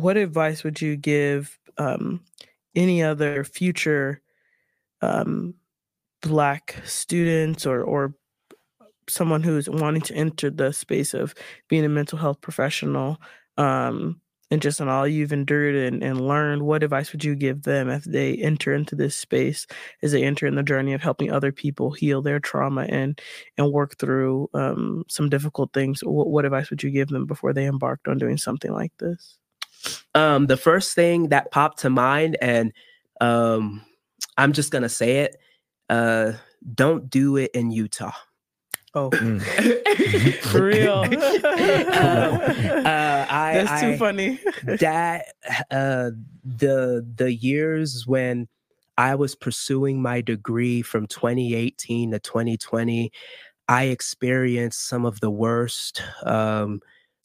B: what advice would you give um, any other future um, black students or or someone who's wanting to enter the space of being a mental health professional um, and just on all you've endured and, and learned, what advice would you give them if they enter into this space as they enter in the journey of helping other people heal their trauma and and work through um, some difficult things? What, what advice would you give them before they embarked on doing something like this?
C: Um, the first thing that popped to mind, and um, I'm just gonna say it: uh, don't do it in Utah.
B: Oh, for real.
C: uh, I,
B: That's too
C: I-
B: funny.
C: that uh the the years when I was pursuing my degree from 2018 to 2020, I experienced some of the worst um,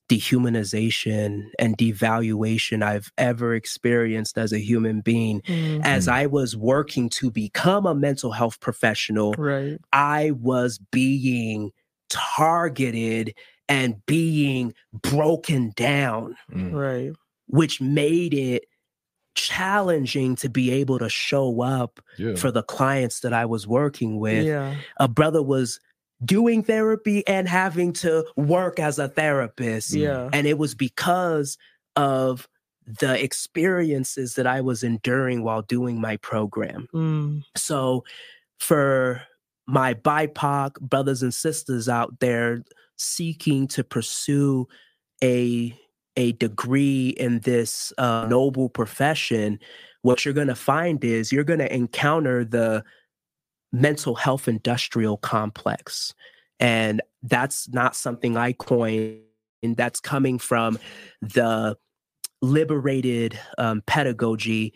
C: dehumanization and devaluation I've ever experienced as a human being.
B: Mm,
C: As. I was working to become a mental health professional,
B: right.
C: I was being targeted and being broken down
A: Mm.
B: Right.
C: which made it challenging to be able to show up
A: Yeah.
C: for the clients that I was working with.
B: Yeah.
C: A brother was doing therapy and having to work as a therapist.
B: Yeah.
C: And it was because of the experiences that I was enduring while doing my program.
B: Mm,
C: So, for my BIPOC brothers and sisters out there seeking to pursue a a degree in this uh, noble profession, what you're going to find is you're going to encounter the mental health industrial complex, and that's not something I coined. And that's coming from the liberated um, pedagogy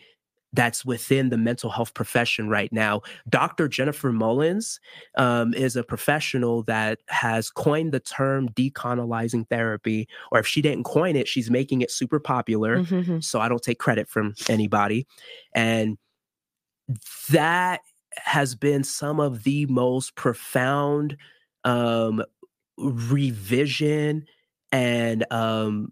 C: that's within the mental health profession right now. Dr. Jennifer Mullins um, is a professional that has coined the term decolonizing therapy, or if she didn't coin it, she's making it super popular.
B: mhm,
C: So I don't take credit from anybody. And that has been some of the most profound um, revision and um,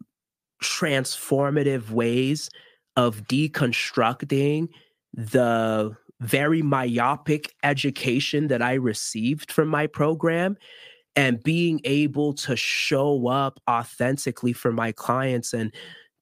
C: transformative ways of deconstructing the very myopic education that I received from my program and being able to show up authentically for my clients and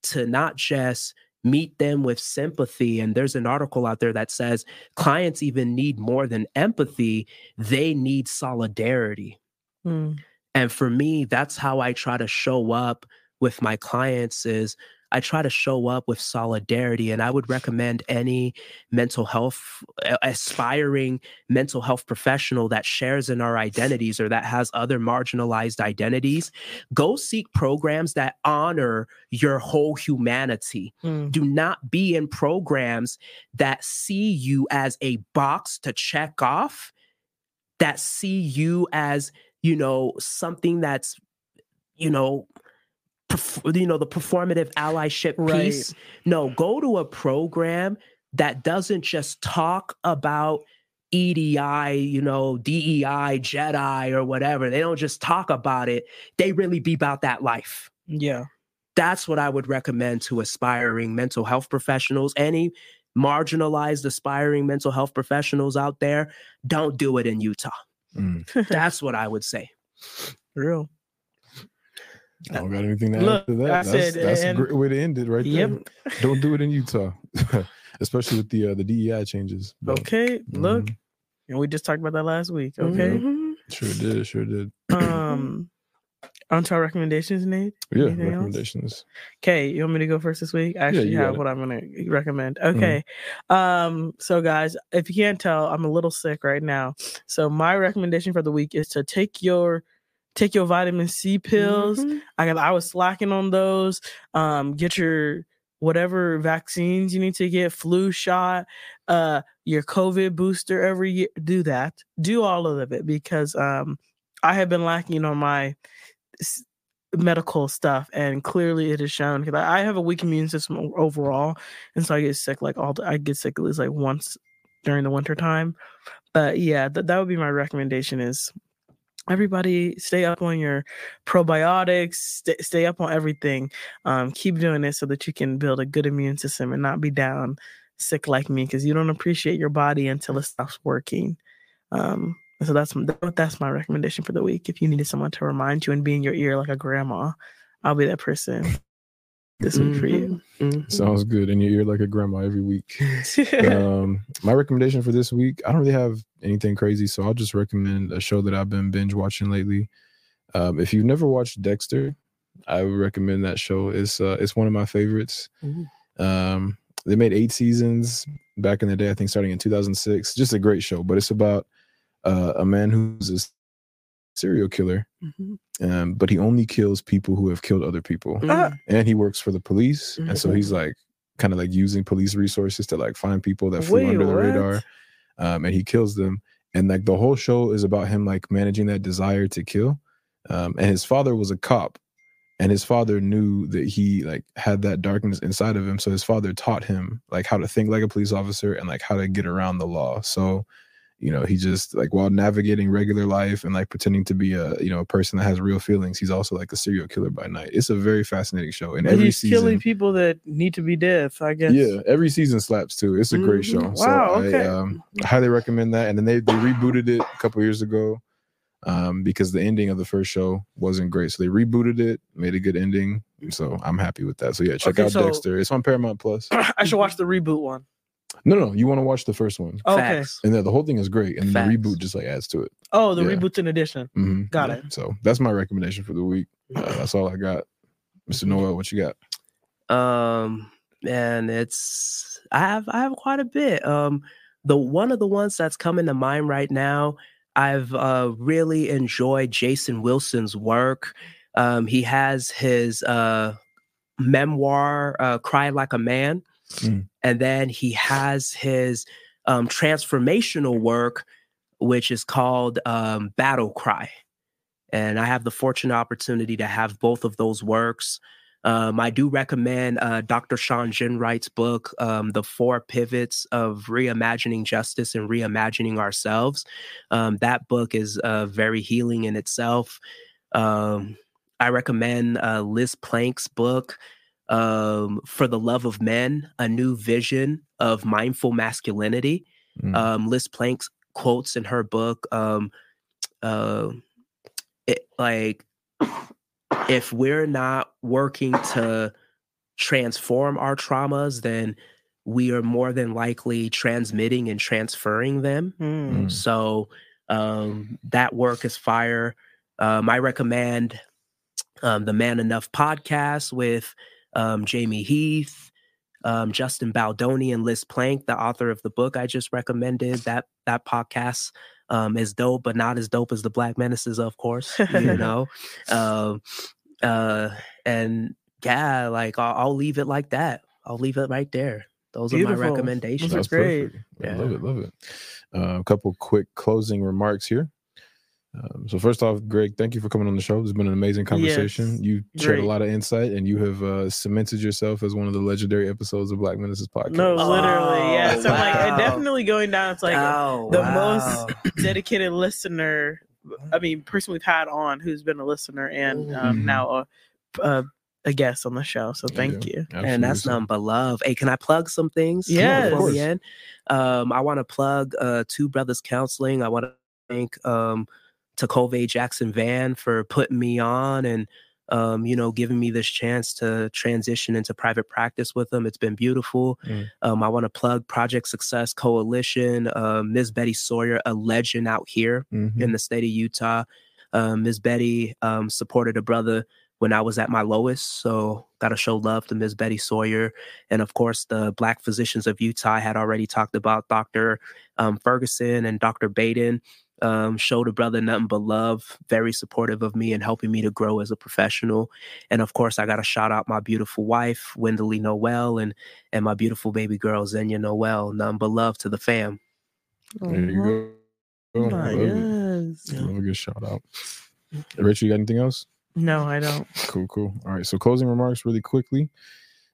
C: to not just meet them with sympathy. And there's an article out there that says clients even need more than empathy, they need solidarity.
B: mm,
C: And for me, that's how I try to show up with my clients is I try to show up with solidarity and I would recommend any mental health aspiring mental health professional that shares in our identities or that has other marginalized identities go seek programs that honor your whole humanity.
B: Mm,
C: do not be in programs that see you as a box to check off that see you as you know something that's you know you know the performative allyship
B: Right.
C: piece no go to a program that doesn't just talk about EDI, you know, DEI, Jedi, or whatever. They don't just talk about it. They really be about that life
B: yeah.
C: that's what I would recommend to aspiring mental health professionals. Any marginalized aspiring mental health professionals out there, don't do it in Utah.
A: Mm.
C: That's what I would say.
B: Real.
A: I don't got anything to add to that.
B: I
A: that's
B: said,
A: that's a great way to end it right
B: Yep.
A: there. Don't do it in Utah, especially with the uh, the DEI changes. But,
B: Okay. Look,
A: mhm,
B: and we just talked about that last week. Okay.
C: Mhm.
A: sure did, sure did.
B: um, on to our recommendations, Nate.
A: Yeah,
B: Anything else?
A: recommendations.
B: Okay, you want me to go first this week? I actually
A: got
B: have what I'm gonna recommend. Okay. Um, so guys, if you can't tell, I'm a little sick right now. So my recommendation for the week is to take your take your vitamin C pills.
C: Mhm.
B: I got I was slacking on those. Um, get your whatever vaccines you need to get, flu shot, uh, your COVID booster every year. Do that. Do all of it because um I have been lacking on my s- medical stuff and clearly it is shown because I I have a weak immune system overall and so I get sick like all the, I get sick at least like once during the winter time but yeah th- that would be my recommendation is everybody stay up on your probiotics stay, stay up on everything um, keep doing it so that you can build a good immune system and not be down sick like me because you don't appreciate your body until it stops working um, so that's that's my recommendation for the week. If you needed someone to remind you and be in your ear like a grandma i'll be that person this week for you.
A: Mm-hmm. mm-hmm. sounds good. In your ear like a grandma every week. Um, my recommendation for this week i don't really have anything crazy so i'll just recommend a show that i've been binge watching lately. Um, if you've never watched dexter i would recommend that show. It's uh, it's one of my favorites. Um, they made eight seasons back in the day i think starting in 2006 just a great show but it's about uh, a man who's a serial killer, mm-hmm. um, but he only kills people who have killed other people. Mm-hmm. And he works for the police, mm-hmm. and so he's like kind of like using police resources to like find people that flew Wait, under the what? radar, um, and he kills them. And like the whole show is about him like managing that desire to kill. Um, and his father was a cop, and his father knew that he like had that darkness inside of him. So his father taught him like how to think like a police officer and like how to get around the law. So you know he just like while navigating regular life and like pretending to be a you know a person that has real feelings he's also like a serial killer by night. It's a very fascinating show. And every
B: he's
A: season
B: killing people that need to be dead i guess.
A: Yeah every season slaps too. It's a mm-hmm. great show
B: wow, so okay.
A: i um, highly recommend that. And then they, they rebooted it a couple years ago um, because the ending of the first show wasn't great. So they rebooted it made a good ending. So i'm happy with that. So yeah check okay, out so dexter. It's on paramount plus.
B: I should watch the reboot one
A: no, no, you want to watch the first one.
B: Okay.
A: And then the whole thing is great, and Facts. the reboot just like adds to it.
B: Oh, the yeah. reboot's in addition.
A: Mm-hmm.
B: Got yeah.
A: it. So that's my recommendation for the week. Uh, that's all I got. Mr. Noel, what you
C: got? Um, and it's I have I have quite a bit. Um, the one of the ones that's coming to mind right now. I've uh, really enjoyed Jason Wilson's work. Um, he has his uh, memoir, uh, "Cry Like a Man." Mm. And then he has his um, transformational work, which is called um, Battle Cry. And I have the fortunate opportunity to have both of those works. Um, I do recommend uh, Dr. Shawn Ginwright's book, um, The Four Pivots of Reimagining Justice and Reimagining Ourselves. Um, that book is uh, very healing in itself. Um, I recommend uh, Liz Plank's book, um, for the love of men, a new vision of mindful masculinity. Mm. Um, Liz Plank's quotes in her book, um, uh, it, like, if we're not working to transform our traumas, then we are more than likely transmitting and transferring them. Mm. So um, that work is fire. Um, I recommend um, the Man Enough podcast with um, Jamey Heath, um, Justin Baldoni, and Liz Plank, the author of the book I just recommended. That that podcast um, is dope, but not as dope as the Black Menaces, of course. You know, um, uh, and yeah, like I'll, I'll, leave it like that. I'll leave it right there. Those Beautiful. are my recommendations.
A: That's great. Yeah. love it. Love it. Uh, a couple quick closing remarks here. Um, so first off, Greg, thank you for coming on the show. It's been an amazing conversation. Yes, you shared great. a lot of insight, and you have uh, cemented yourself as one of the legendary episodes of Black Menaces podcast.
B: No, literally, oh, yeah. So wow. like, definitely going down. It's like oh, the wow. most dedicated listener. I mean, person we've had on who's been a listener and um, mm-hmm. now a, a, a guest on the show. So thank yeah, you.
C: And that's so. but love. Hey, can I plug some things?
B: Yeah, before
C: we end? Um, I want to plug uh, Two Brothers Counseling. I want to thank um, to Cove Jackson Van for putting me on and um, you know, giving me this chance to transition into private practice with them. It's been beautiful. Mm. Um, I want to plug Project Success Coalition, uh, Ms. Betty Sawyer, a legend out here mm-hmm. in the state of Utah. Um, Ms. Betty um, supported a brother when I was at my lowest. So got to show love to Ms. Betty Sawyer. And of course, the Black Physicians of Utah had already talked about Dr. Um, Ferguson and Dr. Baden um, showed a brother nothing but love, very supportive of me and helping me to grow as a professional. And of course, I got to shout out my beautiful wife, Wendeley Noel, and and my beautiful baby girl, Xenia Noel. Nothing but love to the fam.
A: There you go. Oh, my yes. Love a good shout out. Rachel, you got anything else?
B: No, I don't.
A: Cool, cool. All right. So closing remarks really quickly.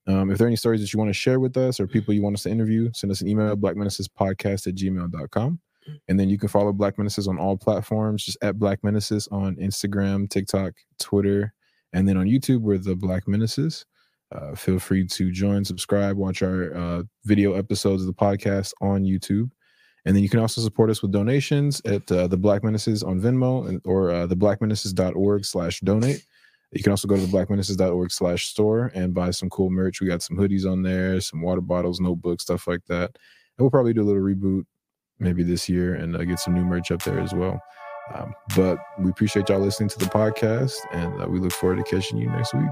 A: Um, if there are any stories that you want to share with us or people you want us to interview, send us an email, at blackmenacespodcast at gmail.com. And then you can follow Black Menaces on all platforms, just at Black Menaces on Instagram, TikTok, Twitter, and then on YouTube, we're the Black Menaces. Uh, feel free to join, subscribe, watch our uh, video episodes of the podcast on YouTube. And then you can also support us with donations at uh, the Black Menaces on Venmo and, or uh, the blackmenaces.org slash donate. You can also go to the blackmenaces.org slash store and buy some cool merch. We got some hoodies on there, some water bottles, notebooks, stuff like that. And we'll probably do a little reboot maybe this year and uh, get some new merch up there as well. Um, but we appreciate y'all listening to the podcast and uh, we look forward to catching you next week.